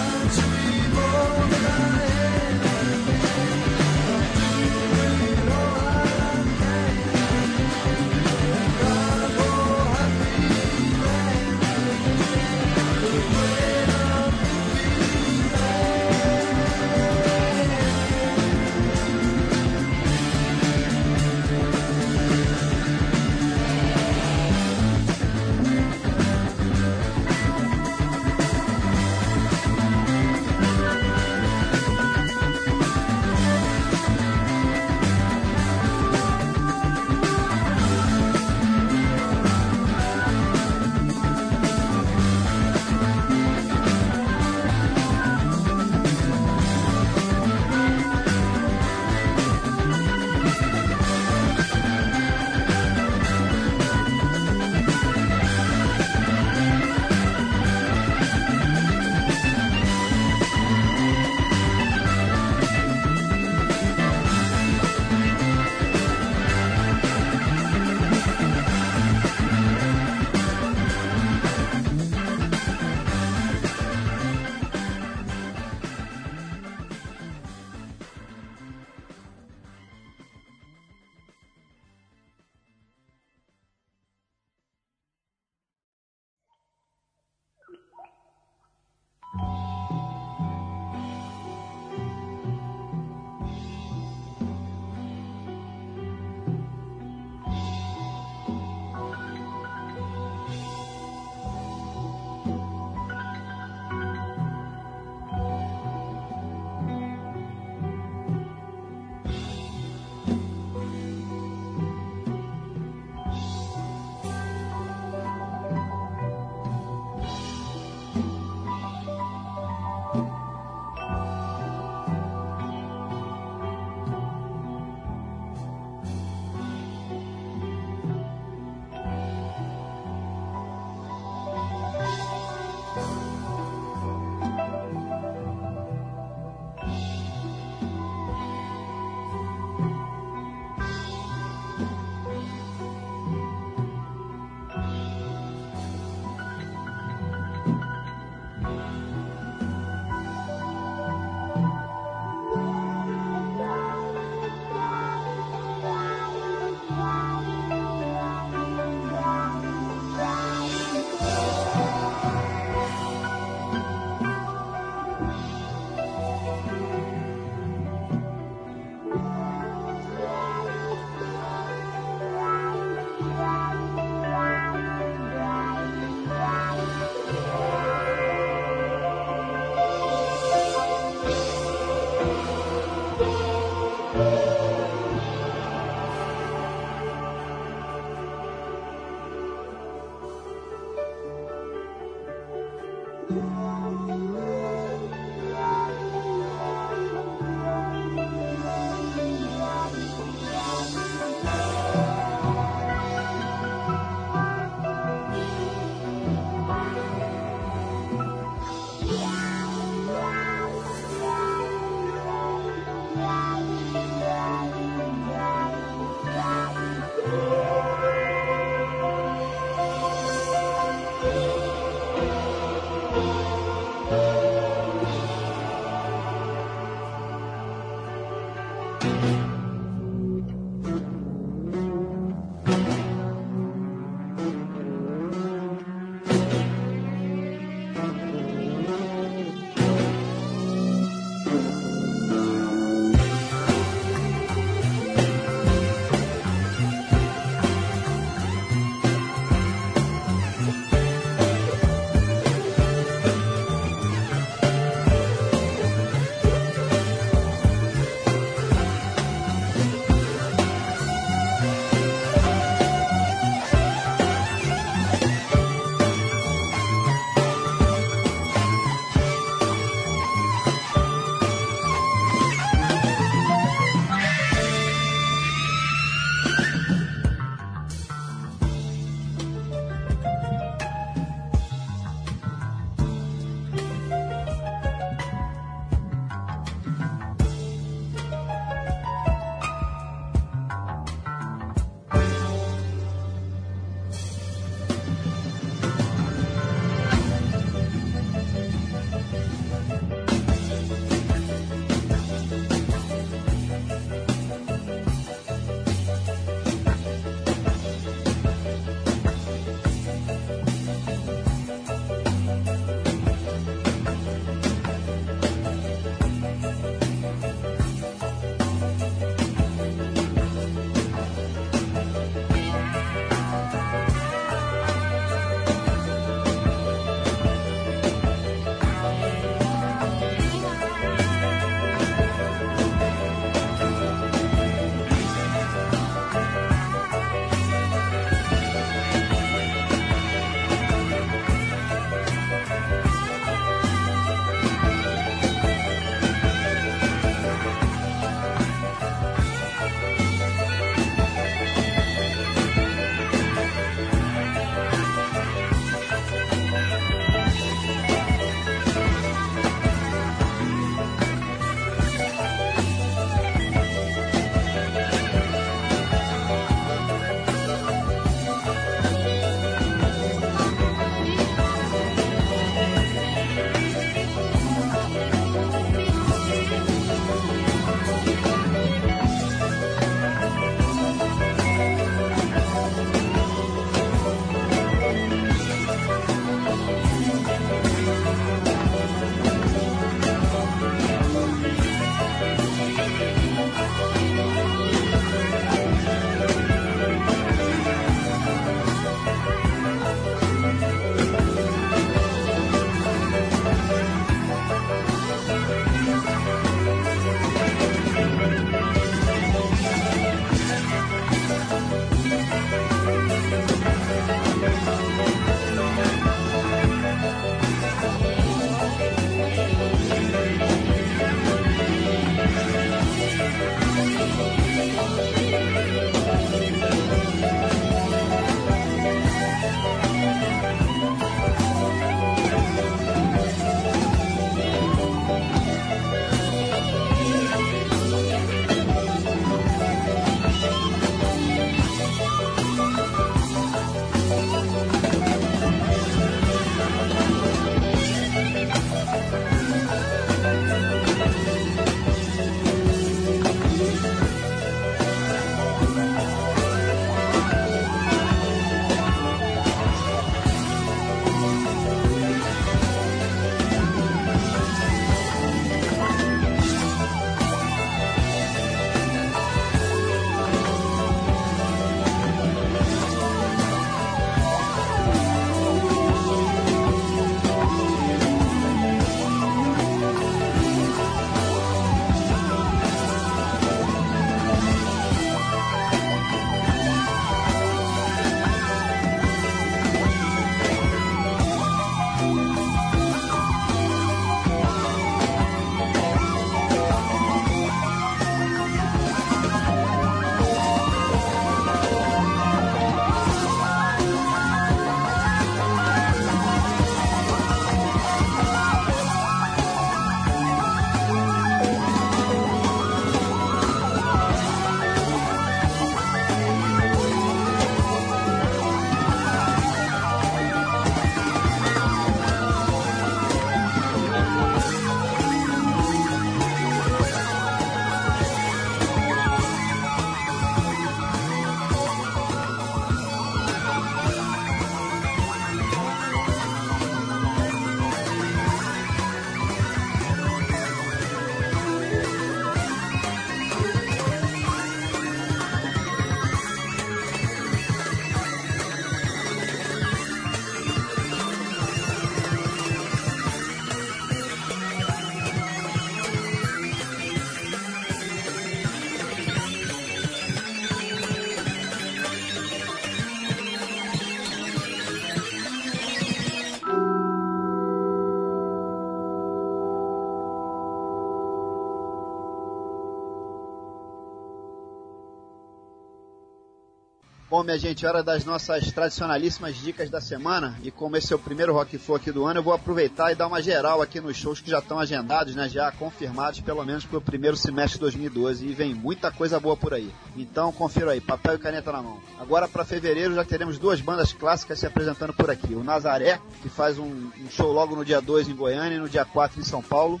Minha gente, hora das nossas tradicionalíssimas dicas da semana. E como esse é o primeiro Rock Flow aqui do ano, eu vou aproveitar e dar uma geral aqui nos shows que já estão agendados, né? Já confirmados pelo menos para o primeiro semestre de 2012. E vem muita coisa boa por aí. Então confira aí, papel e caneta na mão. Agora para fevereiro já teremos duas bandas clássicas se apresentando por aqui. O Nazaré, que faz um, um show logo no dia 2 em Goiânia e no dia 4 em São Paulo.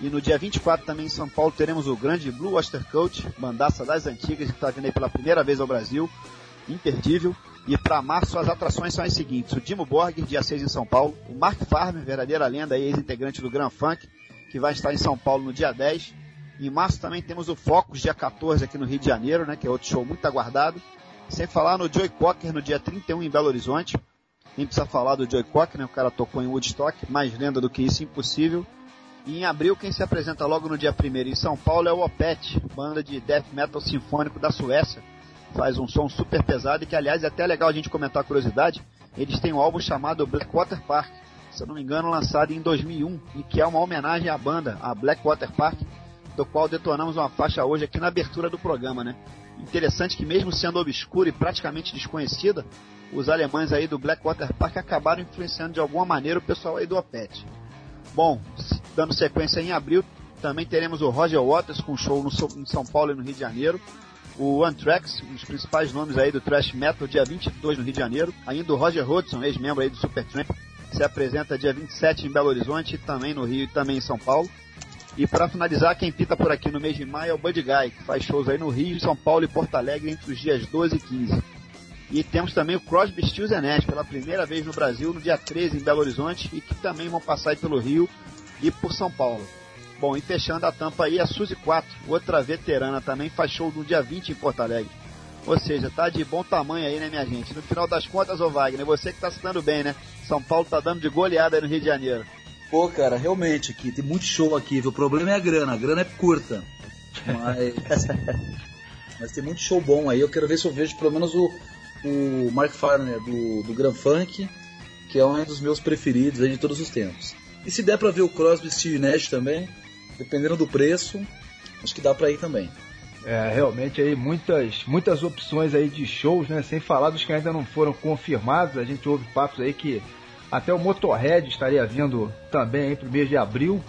E no dia 24 também em São Paulo teremos o grande Blue Oyster Cult, bandaça das antigas que está vindo aí pela primeira vez ao Brasil imperdível. E para março as atrações são as seguintes: o Dimo Borg, dia 6 em São Paulo, o Mark Farmer, verdadeira lenda e ex-integrante do Grand Funk, que vai estar em São Paulo no dia 10. Em março também temos o Focus, dia 14 aqui no Rio de Janeiro, né, que é outro show muito aguardado. Sem falar no Joy Cocker no dia 31 em Belo Horizonte. Nem precisa falar do Joy Cocker, né, o cara tocou em Woodstock, mais lenda do que isso, impossível. E em abril, quem se apresenta logo no dia 1 em São Paulo é o Opet, banda de death metal sinfônico da Suécia, faz um som super pesado e que, aliás, é até legal a gente comentar a curiosidade. Eles têm um álbum chamado Blackwater Park, se eu não me engano, lançado em 2001 e que é uma homenagem à banda, a Blackwater Park, do qual detonamos uma faixa hoje aqui na abertura do programa, né? Interessante que mesmo sendo obscura e praticamente desconhecida, os alemães aí do Blackwater Park acabaram influenciando de alguma maneira o pessoal aí do Opet. Bom, dando sequência em abril, também teremos o Roger Waters com show no, em São Paulo e no Rio de Janeiro o Anthrax, um dos principais nomes aí do thrash metal, dia 22 no Rio de Janeiro. Ainda o Roger Hodgson, ex-membro aí do Supertramp, se apresenta dia 27 em Belo Horizonte, também no Rio e também em São Paulo. E para finalizar, quem pita por aqui no mês de maio é o Bud Guy, que faz shows aí no Rio, São Paulo e Porto Alegre entre os dias 12 e 15. E temos também o Crosby, Stills Nash, pela primeira vez no Brasil, no dia 13 em Belo Horizonte, e que também vão passar aí pelo Rio e por São Paulo. Bom, e fechando a tampa aí, a Suzy 4, outra veterana também, faz show no dia 20 em Porto Alegre. Ou seja, tá de bom tamanho aí, né, minha gente? No final das contas, ô Wagner, você que tá se dando bem, né? São Paulo tá dando de goleada aí no Rio de Janeiro. Pô, cara, realmente aqui, tem muito show aqui, viu? O problema é a grana, a grana é curta. Mas, mas tem muito show bom aí. Eu quero ver se eu vejo pelo menos o, o Mark Farner do, do Grand Funk, que é um dos meus preferidos aí de todos os tempos. E se der pra ver o Crosby, Steve Nash também, dependendo do preço, acho que dá pra ir também. É, realmente aí muitas, muitas opções aí de shows, né? Sem falar dos que ainda não foram confirmados. A gente ouve papos aí que até o Motorhead estaria vindo também aí pro mês de abril.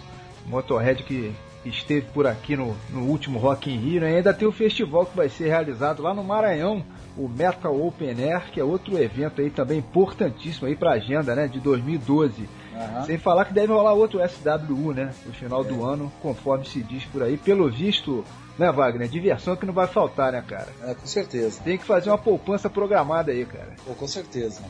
Motorhead que esteve por aqui no, no último Rock in Rio. Né? Ainda tem o festival que vai ser realizado lá no Maranhão, o Metal Open Air, que é outro evento aí também importantíssimo aí pra agenda, né? De 2012. Aham. Sem falar que deve rolar outro SWU, né? No final do ano, conforme se diz por aí. Pelo visto, né, Wagner? Diversão que não vai faltar, né, cara? É, com certeza. Tem que fazer uma poupança programada aí, cara. Pô, com certeza.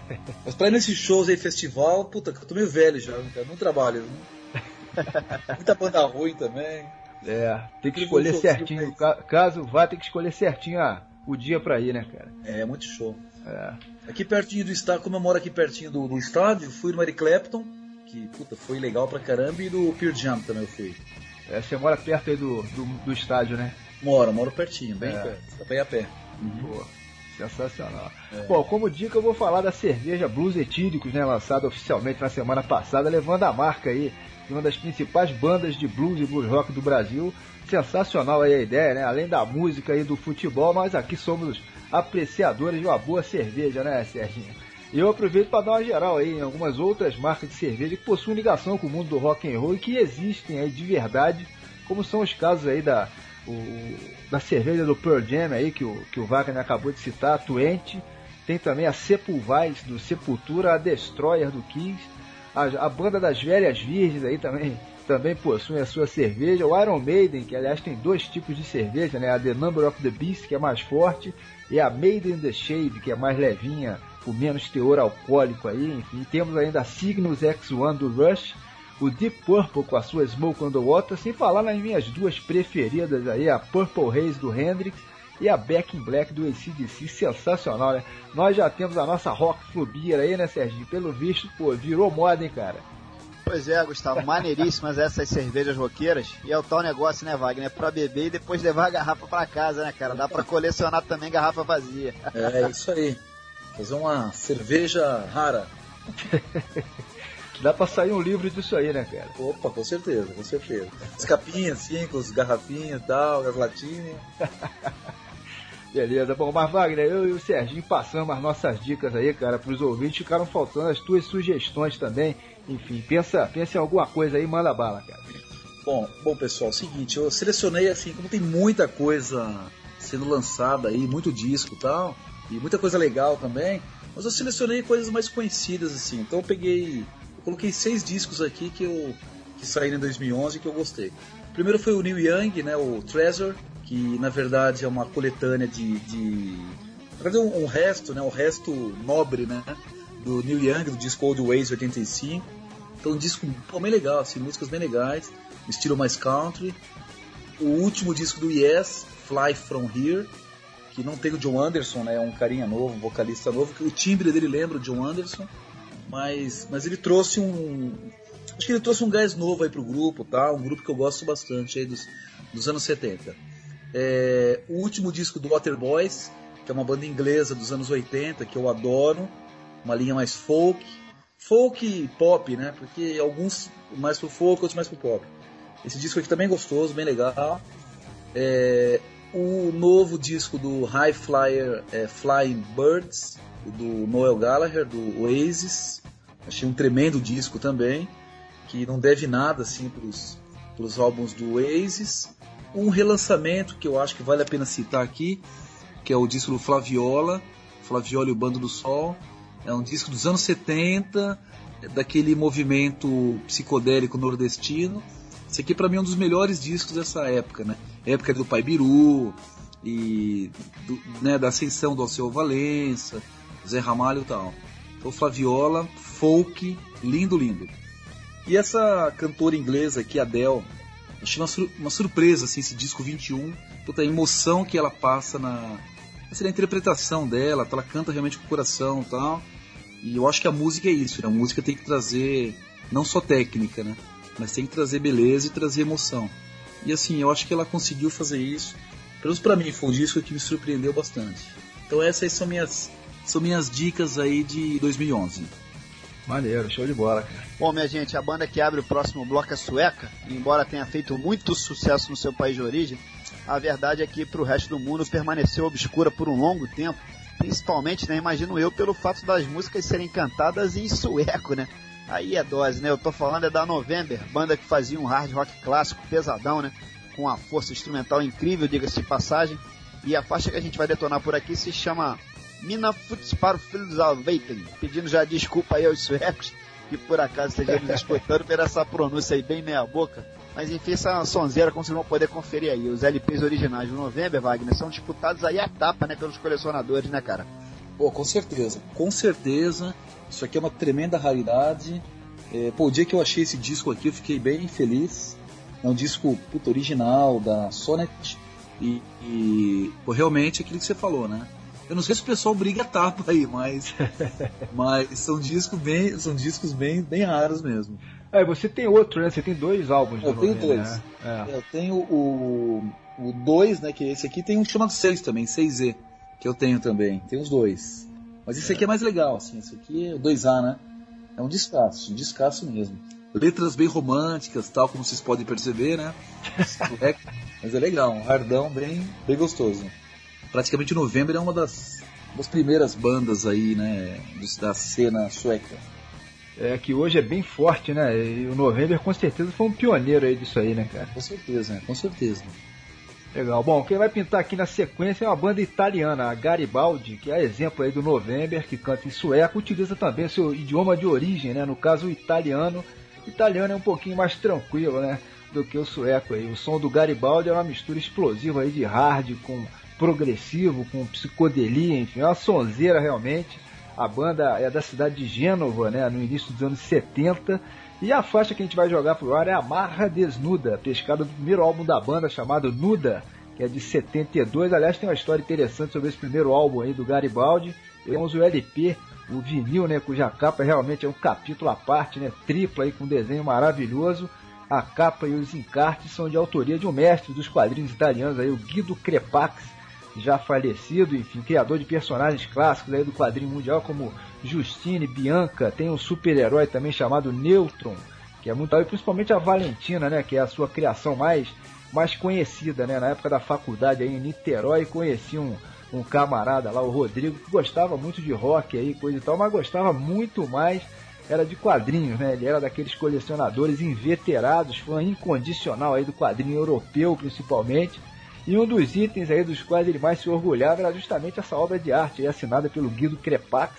Mas pra ir nesses shows aí, festival, puta, que eu tô meio velho já, cara. Não trabalho. Né? Muita banda ruim também. É, tem que escolher certinho. Caso vá, tem que escolher certinho a- o dia pra ir, né, cara? É, muito show. É. Aqui pertinho do estádio, como eu moro aqui pertinho do, do estádio, fui no Eric Clapton, que puta, foi legal pra caramba, e do Pearl Jam também eu fui. É, você mora perto aí do, do, do estádio, né? Moro, moro pertinho, bem É. perto. Pra ir a pé. Pô, sensacional. É. Bom, como dica, eu vou falar da cerveja Blues Etílicos, né? Lançada oficialmente na semana passada, levando a marca aí de uma das principais bandas de blues e blues rock do Brasil. Sensacional aí a ideia, né? Além da música e do futebol, nós aqui somos apreciadores de uma boa cerveja, né, Serginho? E eu aproveito para dar uma geral aí em algumas outras marcas de cerveja que possuem ligação com o mundo do rock and roll e que existem aí de verdade, como são os casos aí da, o- da cerveja do Pearl Jam aí, que o, que o Wagner acabou de citar, a Twente. Tem também a Sepulvais do Sepultura, a Destroyer do Kiss, a, a banda das Velhas Virgens aí também, também possui a sua cerveja. O Iron Maiden, que aliás tem dois tipos de cerveja, né? A The Number of the Beast, que é mais forte, e a Maiden the Shade, que é mais levinha, com menos teor alcoólico aí. Enfim, temos ainda a Cygnus X1 do Rush, o Deep Purple com a sua Smoke on Water, sem falar nas minhas duas preferidas aí, a Purple Haze do Hendrix e a Back in Black do ACDC, sensacional, né? Nós já temos a nossa Rock Flubira aí, né, Serginho? Pelo visto, pô, virou moda, hein, cara? Pois é, Gustavo, maneiríssimas essas cervejas roqueiras. E é o tal negócio, né, Wagner? É pra beber e depois levar a garrafa pra casa, né, cara? Dá pra colecionar também garrafa vazia. É isso aí. Fazer uma cerveja rara. Dá pra sair um livro disso aí, né, cara? Opa, com certeza, com certeza. As capinhas, assim, com os garrafinhas e tal, as latinhas. Beleza, bom, mas Wagner, eu e o Serginho passamos as nossas dicas aí, cara, pros ouvintes, ficaram faltando as tuas sugestões também. Enfim, pensa, pensa em alguma coisa aí, manda bala, cara. Bom, bom pessoal, é o seguinte, eu selecionei assim, como tem muita coisa sendo lançada aí, muito disco e tal, e muita coisa legal também, mas eu selecionei coisas mais conhecidas assim. Então eu peguei, eu coloquei seis discos aqui que eu que saíram em 2011 que eu gostei. O primeiro foi o Neil Young, né, o Treasure, que na verdade é uma coletânea de, de um, um resto, né, um resto nobre, né, do Neil Young do disco Old Ways 85. Então um disco pô, bem legal, assim, músicas bem legais, estilo mais country. O último disco do Yes, Fly From Here, que não tem o John Anderson, né? É um carinha novo, um vocalista novo, que o timbre dele lembra o John Anderson, mas, mas ele trouxe um. Acho que ele trouxe um gás novo aí pro grupo, tá? Um grupo que eu gosto bastante aí dos, dos anos 70. É, o último disco do Waterboys, que é uma banda inglesa dos anos 80, que eu adoro, uma linha mais folk, folk pop, né? Porque alguns mais pro folk, outros mais pro pop. Esse disco aqui também é gostoso, bem legal. É, o novo disco do High Flyer é, Flying Birds, do Noel Gallagher, do Oasis. Achei um tremendo disco também, que não deve nada assim pros, pros álbuns do Oasis. Um relançamento que eu acho que vale a pena citar aqui, que é o disco do Flaviola, Flaviola e o Bando do Sol. É um disco dos anos 70, daquele movimento psicodélico nordestino. Esse aqui para mim é um dos melhores discos dessa época, né? Época do Pai Biru e do, né, da ascensão do Alceu Valença, Zé Ramalho e tal. Então Flaviola, folk, lindo, lindo. E essa cantora inglesa aqui, Adele, achei uma, sur uma surpresa assim, esse disco 21, toda a emoção que ela passa na, na interpretação dela, ela canta realmente com o coração e tal. E eu acho que a música é isso, né? a música tem que trazer não só técnica, né? mas tem que trazer beleza e trazer emoção. E assim, eu acho que ela conseguiu fazer isso. Pelo menos pra mim, foi um disco que me surpreendeu bastante. Então essas são minhas, são minhas dicas aí de 2011. Maneiro, show de bola, cara. Bom, minha gente, a banda que abre o próximo bloco é sueca, embora tenha feito muito sucesso no seu país de origem, a verdade é que para o resto do mundo permaneceu obscura por um longo tempo, principalmente, né, imagino eu, pelo fato das músicas serem cantadas em sueco, né? Aí é dose, né? Eu tô falando é da November, banda que fazia um hard rock clássico pesadão, né? Com uma força instrumental incrível, diga-se de passagem. E a faixa que a gente vai detonar por aqui se chama Mina Futsparfilsalvaten, pedindo já desculpa aí aos suecos, que por acaso estejam nos escutando por essa pronúncia aí bem meia boca. Mas enfim, essa sonzeira, como vocês vão poder conferir aí, os LPs originais do November, Wagner, são disputados aí a tapa, né, pelos colecionadores, né, cara? Pô, com certeza, com certeza. Isso aqui é uma tremenda raridade. É, pô, o dia que eu achei esse disco aqui, eu fiquei bem feliz. É um disco puto, original da Sonet. E, e pô, realmente aquilo que você falou, né? Eu não sei se o pessoal briga a tapa aí, mas, mas são discos bem, são discos bem, bem raros mesmo. É, você tem outro, né? Você tem dois álbuns. Eu tenho November, dois. Né? É. Eu tenho o o 2, né, que é esse aqui, tem um chamado 6 também, 6Z, que eu tenho também. Tem os dois. Mas esse aqui é mais legal, assim, esse aqui é o 2A, né? É um descasso, um descasso mesmo. Letras bem românticas, tal, como vocês podem perceber, né? É, mas é legal, um hardão bem, bem gostoso. Praticamente November é uma das, das primeiras bandas aí, né, da cena sueca. É, que hoje é bem forte, né? E o November com certeza foi um pioneiro aí disso aí, né, cara? Com certeza, né? Com certeza. Legal. Bom, quem vai pintar aqui na sequência é uma banda italiana, a Garibaldi, que é exemplo aí do November, que canta em sueco, utiliza também seu idioma de origem, né? No caso, o italiano. O italiano é um pouquinho mais tranquilo, né? Do que o sueco aí. O som do Garibaldi é uma mistura explosiva aí de hard com progressivo, com psicodelia, enfim, é uma sonzeira realmente. A banda é da cidade de Gênova, né? No início dos anos 70. E a faixa que a gente vai jogar pro ar é a Marra Desnuda, pescada do primeiro álbum da banda chamado Nuda, que é de 72. Aliás, tem uma história interessante sobre esse primeiro álbum aí do Garibaldi. Temos o LP, o vinil, né, cuja capa realmente é um capítulo à parte, né, tripla aí com um desenho maravilhoso. A capa e os encartes são de autoria de um mestre dos quadrinhos italianos aí, o Guido Crepax, já falecido, enfim, criador de personagens clássicos aí do quadrinho mundial como Justine, Bianca, tem um super-herói também chamado Neutron, que é muito e principalmente a Valentina, né, que é a sua criação mais mais conhecida, né, na época da faculdade aí em Niterói, conheci um, um camarada lá, o Rodrigo, que gostava muito de rock aí, coisa e tal, mas gostava muito mais era de quadrinhos, né? Ele era daqueles colecionadores inveterados, fã incondicional aí do quadrinho europeu, principalmente. E um dos itens aí dos quais ele mais se orgulhava era justamente essa obra de arte assinada pelo Guido Crepax,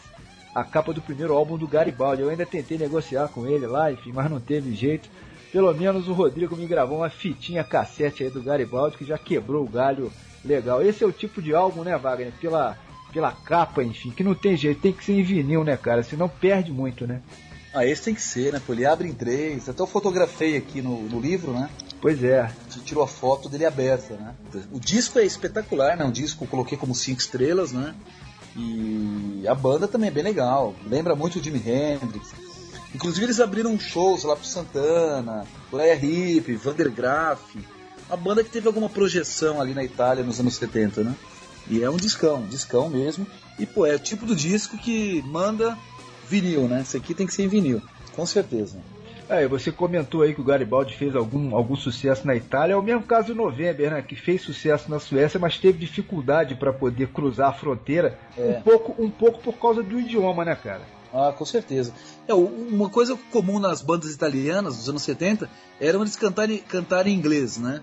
a capa do primeiro álbum do Garibaldi. Eu ainda tentei negociar com ele lá, enfim, mas não teve jeito. Pelo menos o Rodrigo me gravou uma fitinha cassete aí do Garibaldi que já quebrou o galho legal. Esse é o tipo de álbum, né, Wagner? Pela, pela capa, enfim, que não tem jeito, tem que ser em vinil, né, cara? Senão perde muito, né? Ah, esse tem que ser, né? Pô, ele abre em três. Até eu fotografei aqui no, no livro, né? Pois é. A gente tirou a foto dele aberta, né? O disco é espetacular, né? Um disco eu coloquei como cinco estrelas, né? E a banda também é bem legal. Lembra muito o Jimi Hendrix. Inclusive eles abriram shows lá pro Santana, Leia Hip, Vander Graaf. Uma banda que teve alguma projeção ali na Itália nos anos 70, né? E é um discão, um discão mesmo. E pô, é o tipo do disco que manda vinil, né? Esse aqui tem que ser em vinil, com certeza. É, você comentou aí que o Garibaldi fez algum, algum sucesso na Itália. É o mesmo caso do November, né? Que fez sucesso na Suécia, mas teve dificuldade para poder cruzar a fronteira. É. Um, pouco, um pouco por causa do idioma, né, cara? Ah, com certeza. É, uma coisa comum nas bandas italianas dos anos 70 era eles cantarem, cantarem em inglês, né?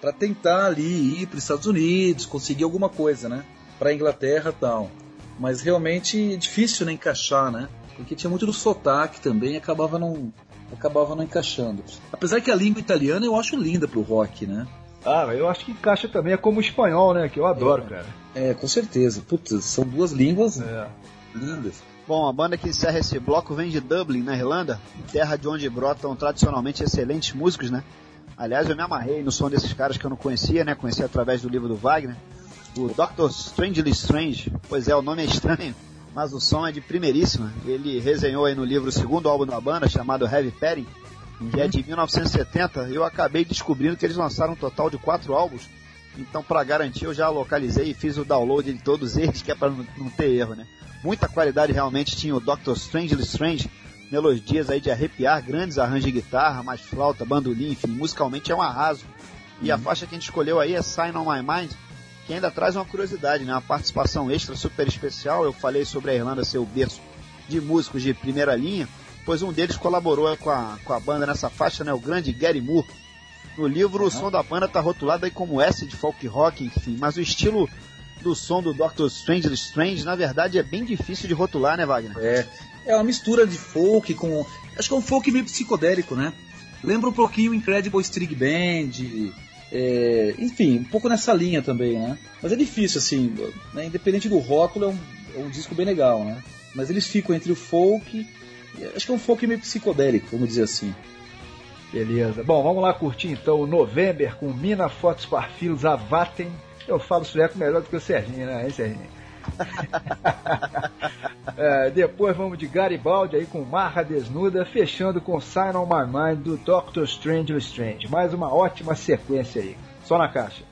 Para tentar ali ir para os Estados Unidos, conseguir alguma coisa, né? Para Inglaterra e tal. Mas realmente é difícil né, encaixar, né? Porque tinha muito do sotaque também e acabava não, acabava não encaixando. Apesar que a língua italiana eu acho linda pro rock, né? Ah, eu acho que encaixa também, é como o espanhol, né? Que eu adoro, cara. É, com certeza. Putz, são duas línguas É. lindas. Bom, a banda que encerra esse bloco vem de Dublin, na Irlanda, terra de onde brotam tradicionalmente excelentes músicos, né? Aliás, eu me amarrei no som desses caras que eu não conhecia, né? Conheci através do livro do Wagner. O Dr. Strangely Strange, pois é, o nome é estranho, mas o som é de primeiríssima. Ele resenhou aí no livro o segundo álbum da banda, chamado Heavy Petting, que é de 1970. Eu acabei descobrindo que eles lançaram um total de quatro álbuns. Então, para garantir, eu já localizei e fiz o download de todos eles, que é para não, ter erro, né? Muita qualidade realmente tinha o Dr. Strangely Strange, melodias aí de arrepiar, grandes arranjos de guitarra, mais flauta, bandolim, enfim, musicalmente é um arraso. E a faixa que a gente escolheu aí é Sign on My Mind, que ainda traz uma curiosidade, né? Uma participação extra super especial. Eu falei sobre a Irlanda ser o berço de músicos de primeira linha, pois um deles colaborou com a, com a banda nessa faixa, né? O grande Gary Moore. No livro, o som da banda está rotulado aí como S de folk rock, enfim, mas o estilo do som do Dr. Strange Strange, na verdade, é bem difícil de rotular, né, Wagner? É, é uma mistura de folk com. Acho que é um folk meio psicodélico, né? Lembra um pouquinho o Incredible String Band. É, enfim, um pouco nessa linha também, né? Mas é difícil, assim, né? independente do rótulo, é um, é um disco bem legal, né? Mas eles ficam entre o folk. Acho que é um folk meio psicodélico, vamos dizer assim. Beleza. Bom, vamos lá curtir então o November com Mina Fotos Parfilos Avatem. Eu falo sueco melhor do que o Serginho, né, hein, Serginho? É, depois vamos de Garibaldi aí com Marra Desnuda, fechando com Sign on My Mind do Doctor Strange Strange. Mais uma ótima sequência aí. Só na caixa.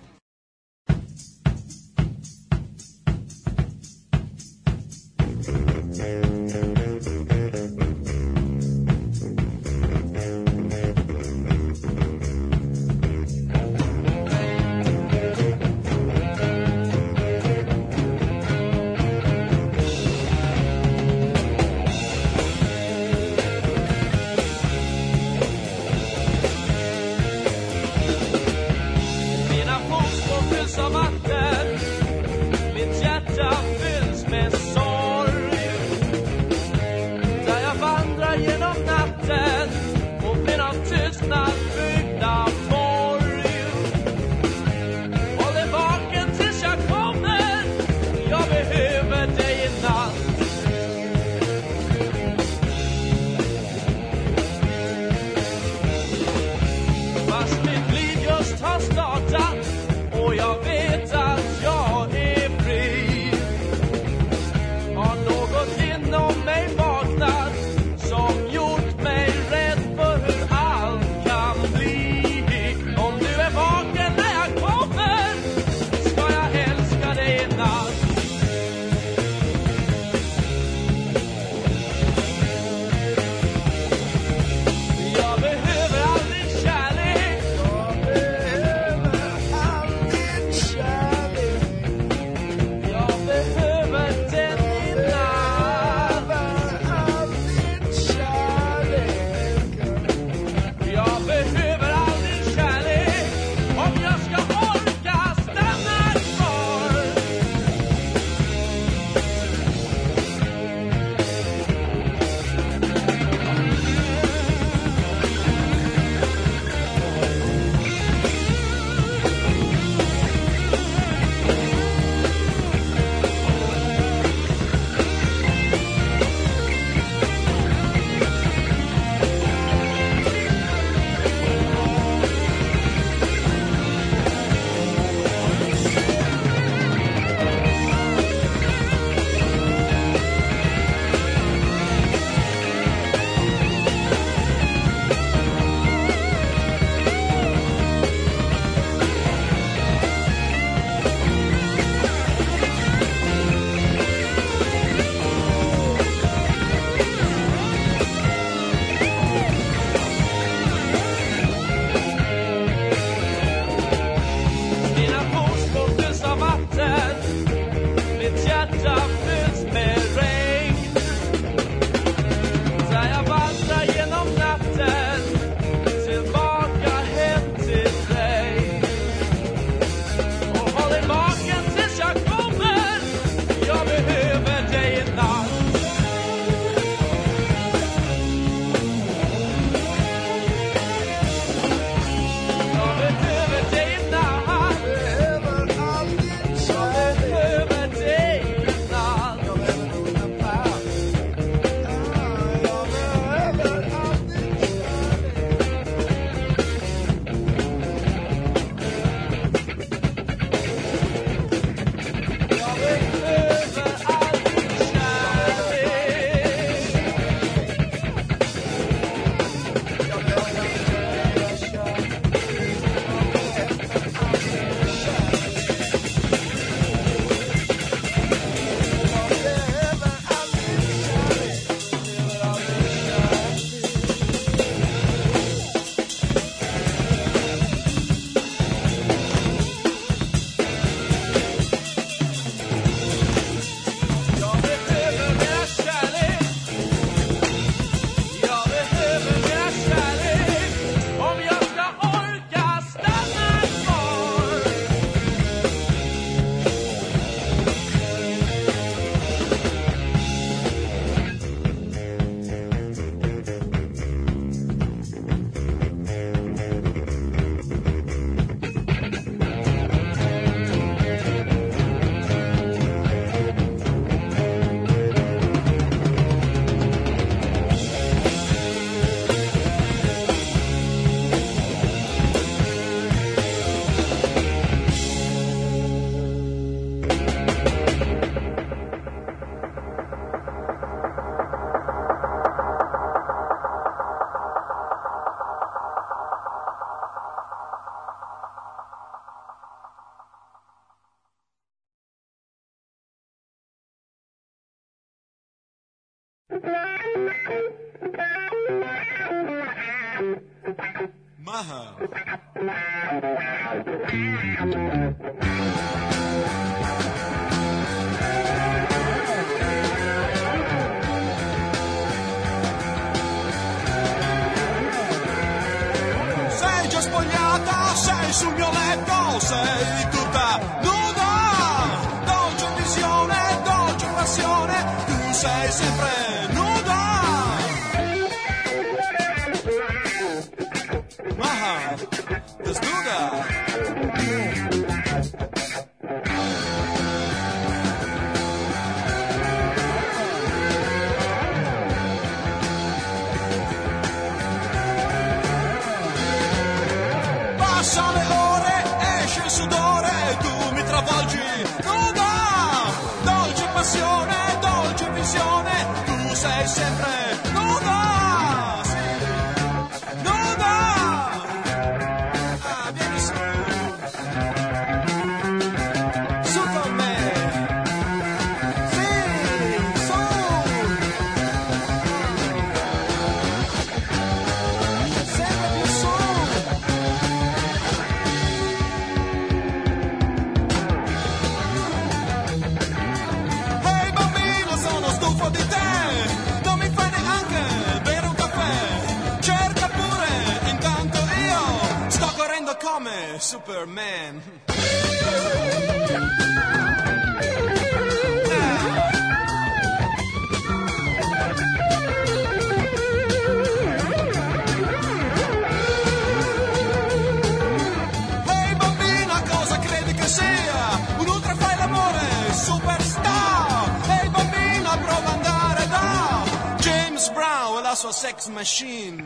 Machine.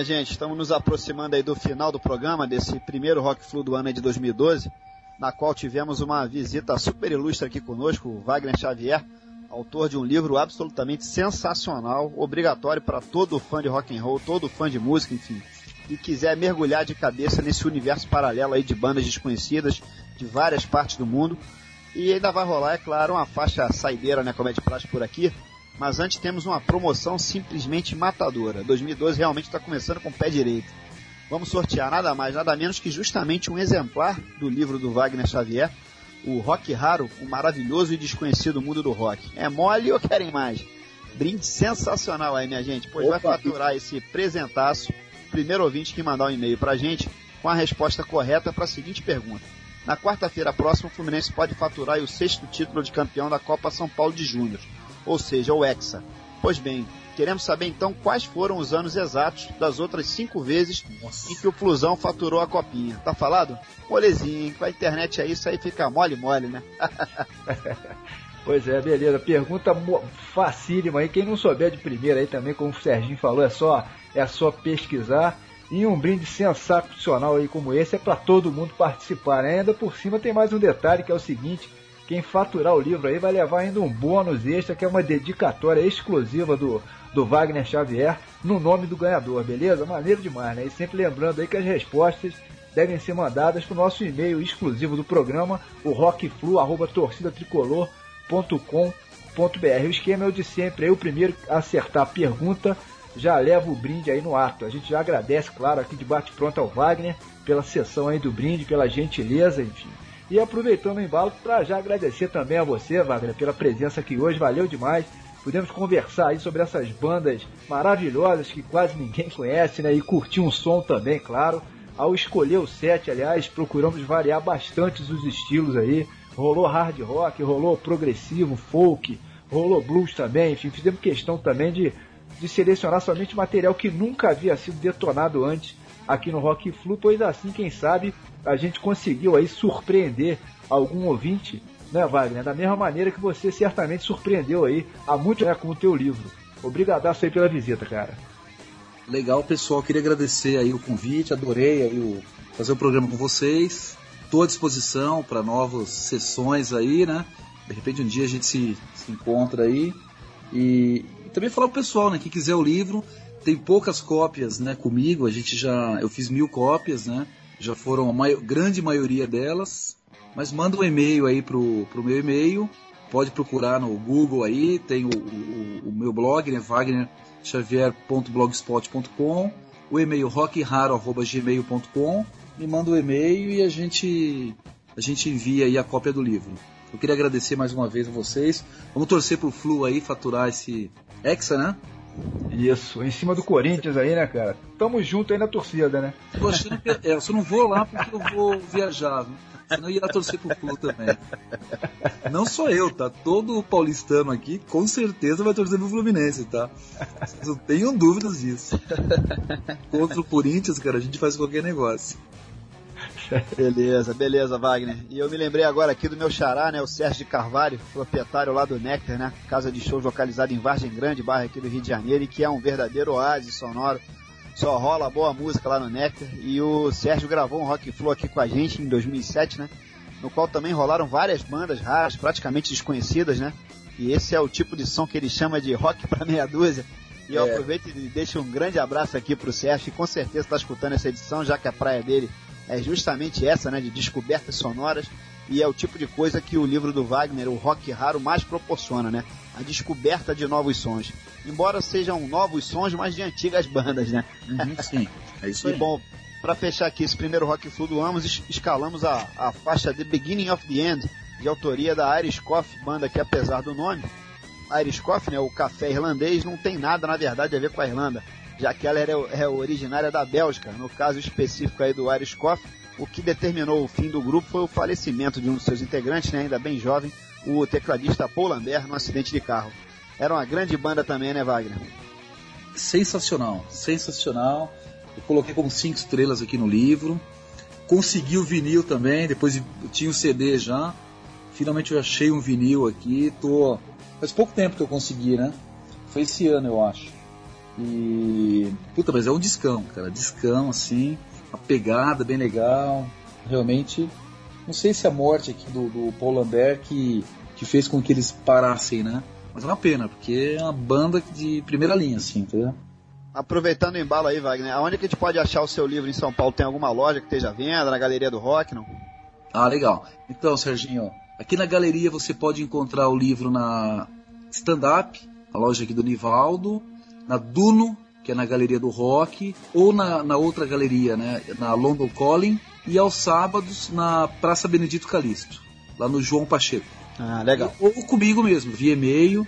Minha gente, estamos nos aproximando aí do final do programa, desse primeiro Rock Flu do ano de 2012, na qual tivemos uma visita super ilustre aqui conosco, o Wagner Xavier, autor de um livro absolutamente sensacional, obrigatório para todo fã de rock and roll, todo fã de música, enfim, e quiser mergulhar de cabeça nesse universo paralelo aí de bandas desconhecidas de várias partes do mundo. E ainda vai rolar, é claro, uma faixa saideira, né, de praxe por aqui, mas antes temos uma promoção simplesmente matadora. 2012 realmente está começando com o pé direito. Vamos sortear nada mais, nada menos que justamente um exemplar do livro do Wagner Xavier, o Rock Raro, o maravilhoso e desconhecido mundo do rock. É mole ou querem mais? Brinde sensacional aí, minha gente, pois vai Opa. faturar esse presentaço, primeiro ouvinte que mandar um e-mail pra gente com a resposta correta para a seguinte pergunta. Na quarta-feira próxima, o Fluminense pode faturar o sexto título de campeão da Copa São Paulo de Júnior, ou seja, o Hexa. Pois bem, queremos saber então quais foram os anos exatos das outras cinco vezes em que o Flusão faturou a copinha. Tá falado? Molezinho, com a internet aí, isso aí fica mole mole, né? Pois é, beleza. Pergunta facílima aí. Quem não souber de primeira aí também, como o Serginho falou, é só, é só pesquisar. E um brinde sensacional aí como esse é para todo mundo participar. né? Ainda por cima tem mais um detalhe que é o seguinte: quem faturar o livro aí vai levar ainda um bônus extra, que é uma dedicatória exclusiva do, do Wagner Xavier no nome do ganhador, beleza? Maneiro demais, né? E sempre lembrando aí que as respostas devem ser mandadas para o nosso e-mail exclusivo do programa, o rockflu.torcidatricolor.com.br. O esquema é o de sempre, aí o primeiro a acertar a pergunta já leva o brinde aí no ato. A gente já agradece, claro, aqui de bate pronto ao Wagner pela sessão aí do brinde, pela gentileza, enfim. E aproveitando o embalo para já agradecer também a você, Wagner, pela presença aqui hoje, valeu demais. Pudemos conversar aí sobre essas bandas maravilhosas que quase ninguém conhece, né? E curtir um som também, claro. Ao escolher o set, aliás, procuramos variar bastante os estilos aí. Rolou hard rock, rolou progressivo, folk, rolou blues também, enfim, fizemos questão também de, de selecionar somente material que nunca havia sido detonado antes aqui no Rock Flu, pois assim, quem sabe, a gente conseguiu aí surpreender algum ouvinte, né, Wagner? Da mesma maneira que você certamente surpreendeu aí há muito né, com o teu livro. Obrigadaço aí pela visita, cara. Legal, pessoal. Queria agradecer aí o convite, adorei aí o, fazer o programa com vocês. Estou à disposição para novas sessões aí, né? De repente um dia a gente se, se encontra aí. E, e também falar pro pessoal, né? Quem quiser o livro, tem poucas cópias, né? Comigo, a gente já, eu fiz mil cópias, né? Já foram a grande maioria delas. Mas manda um e-mail aí pro, pro meu e-mail. Pode procurar no Google aí, tem o, o- o meu blog, né? wagnerxavier.blogspot.com, o e-mail rockraro.gmail.com, me manda o e-mail e a gente, a gente envia aí a cópia do livro. Eu queria agradecer mais uma vez a vocês. Vamos torcer pro Flu aí faturar esse Hexa, né? Isso, em cima do Corinthians aí, né, cara? Tamo junto aí na torcida, né? Tô achando que, é, eu só não vou lá porque eu vou viajar, senão eu ia torcer pro Flu também. Não só eu, tá? Todo paulistano aqui com certeza vai torcer pro Fluminense, tá? Não tenham dúvidas disso. Contra o Corinthians, cara, a gente faz qualquer negócio. Beleza, beleza, Wagner. E eu me lembrei agora aqui do meu xará, né, o Sérgio de Carvalho, proprietário lá do Nectar, né, casa de shows localizada em Vargem Grande, bairro aqui do Rio de Janeiro, e que é um verdadeiro oásis sonoro. Só rola boa música lá no Nectar. E o Sérgio gravou um rock flow aqui com a gente em 2007, né, no qual também rolaram várias bandas raras, praticamente desconhecidas, né. E esse é o tipo de som que ele chama de rock para meia dúzia. E eu É. aproveito e deixo um grande abraço aqui pro Sérgio, que com certeza está escutando essa edição, já que a praia dele é justamente essa, né, de descobertas sonoras, e é o tipo de coisa que o livro do Wagner, o Rock Raro, mais proporciona, né? A descoberta de novos sons. Embora sejam novos sons, mas de antigas bandas, né? Uhum, sim, é isso E aí. bom, para fechar aqui esse primeiro Rock Flu do Amos, es- escalamos a, a faixa The Beginning of the End, de autoria da Irish Coffee, banda que apesar do nome, Irish Coffee, né, o café irlandês, não tem nada na verdade a ver com a Irlanda, já que ela era, é originária da Bélgica, no caso específico aí do Irish Coffee, o que determinou o fim do grupo foi o falecimento de um dos seus integrantes, né, ainda bem jovem, o tecladista Paul Lambert, num acidente de carro. Era uma grande banda também, né, Wagner? Sensacional, sensacional. Eu coloquei como cinco estrelas aqui no livro. Consegui o vinil também, depois tinha o CD já. Finalmente eu achei um vinil aqui. Tô... Faz pouco tempo que eu consegui, né? Foi esse ano, eu acho. E. Puta, mas é um discão, cara. Discão, assim. Uma pegada bem legal. Realmente. Não sei se a morte aqui do, do Paul Lambert que, que fez com que eles parassem, né? Mas é uma pena, porque é uma banda de primeira linha, assim, entendeu? Aproveitando o embalo aí, Wagner, aonde que a gente pode achar o seu livro em São Paulo? Tem alguma loja que esteja à venda, na Galeria do Rock, não? Ah, legal. Então, Serginho, aqui na galeria você pode encontrar o livro na Stand Up, a loja aqui do Nivaldo, na Duno, que é na Galeria do Rock, ou na, na outra galeria, né, na London Calling, e aos sábados na Praça Benedito Calixto, lá no João Pacheco. Ah, legal. Ou comigo mesmo, via e-mail,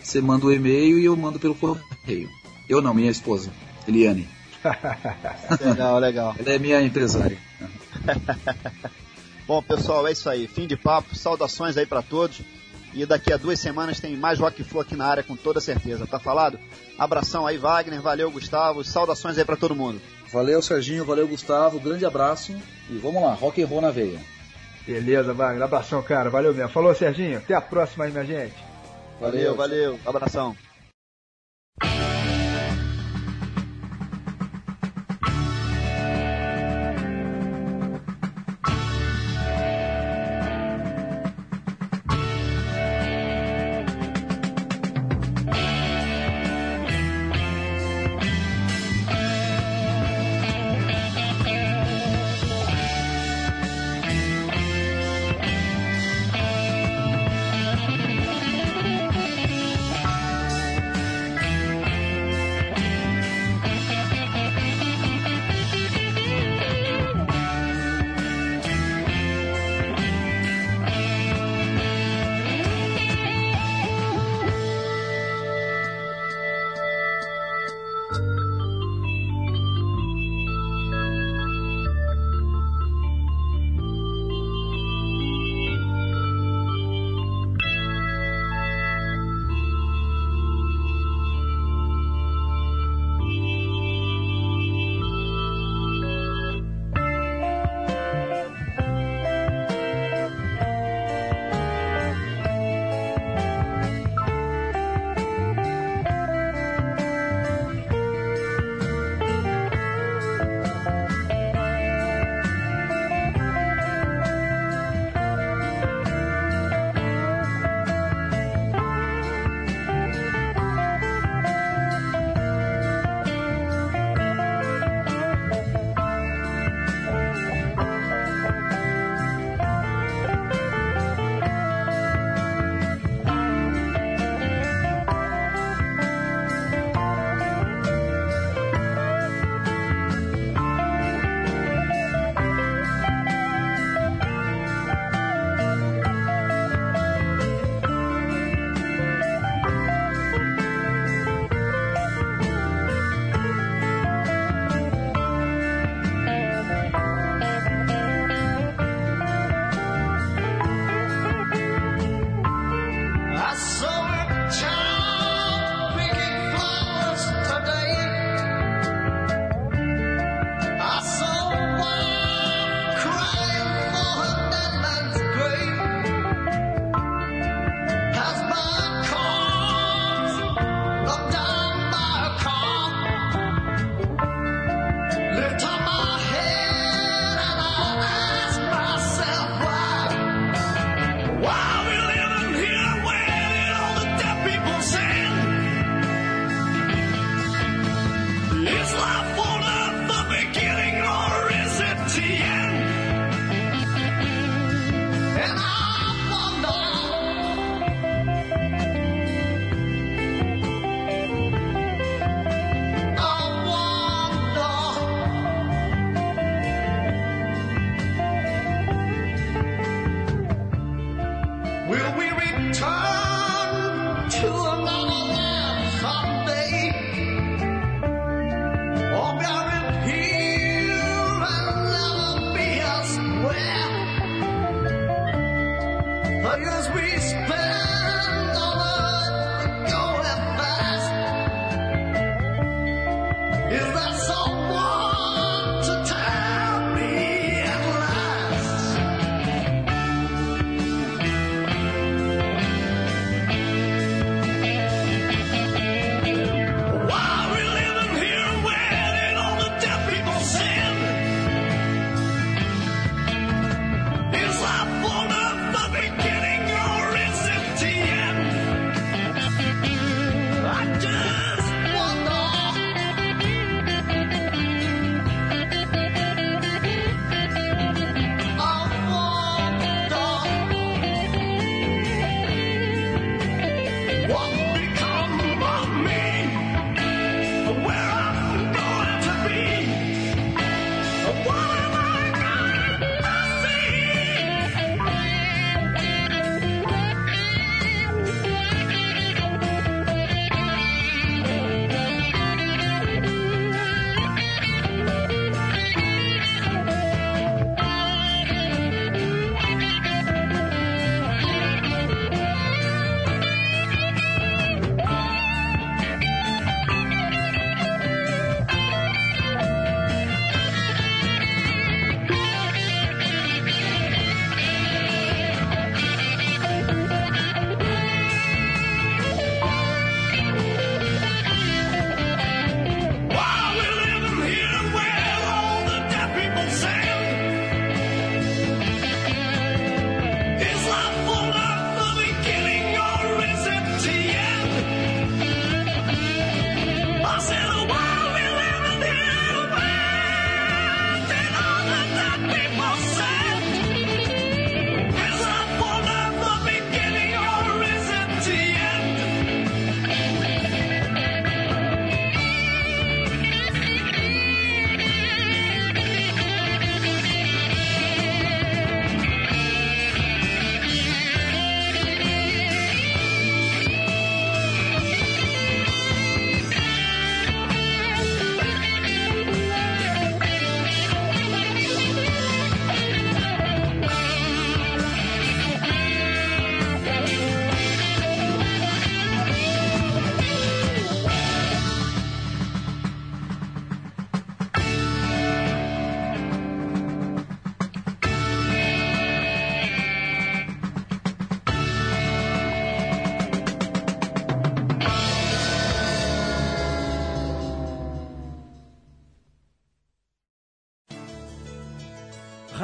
você manda o e-mail e eu mando pelo correio. Eu não, minha esposa, Eliane. Legal, legal. Ela é minha empresária. Bom, pessoal, é isso aí. Fim de papo. Saudações aí pra todos. E daqui a duas semanas tem mais Rock Flow aqui na área, com toda certeza. Tá falado? Abração aí, Wagner. Valeu, Gustavo. Saudações aí pra todo mundo. Valeu, Serginho, valeu, Gustavo, grande abraço e vamos lá, rock and roll na veia. Beleza, Wagner. Abração, cara. Valeu mesmo. Falou, Serginho. Até a próxima aí, minha gente. Valeu, valeu. Abração.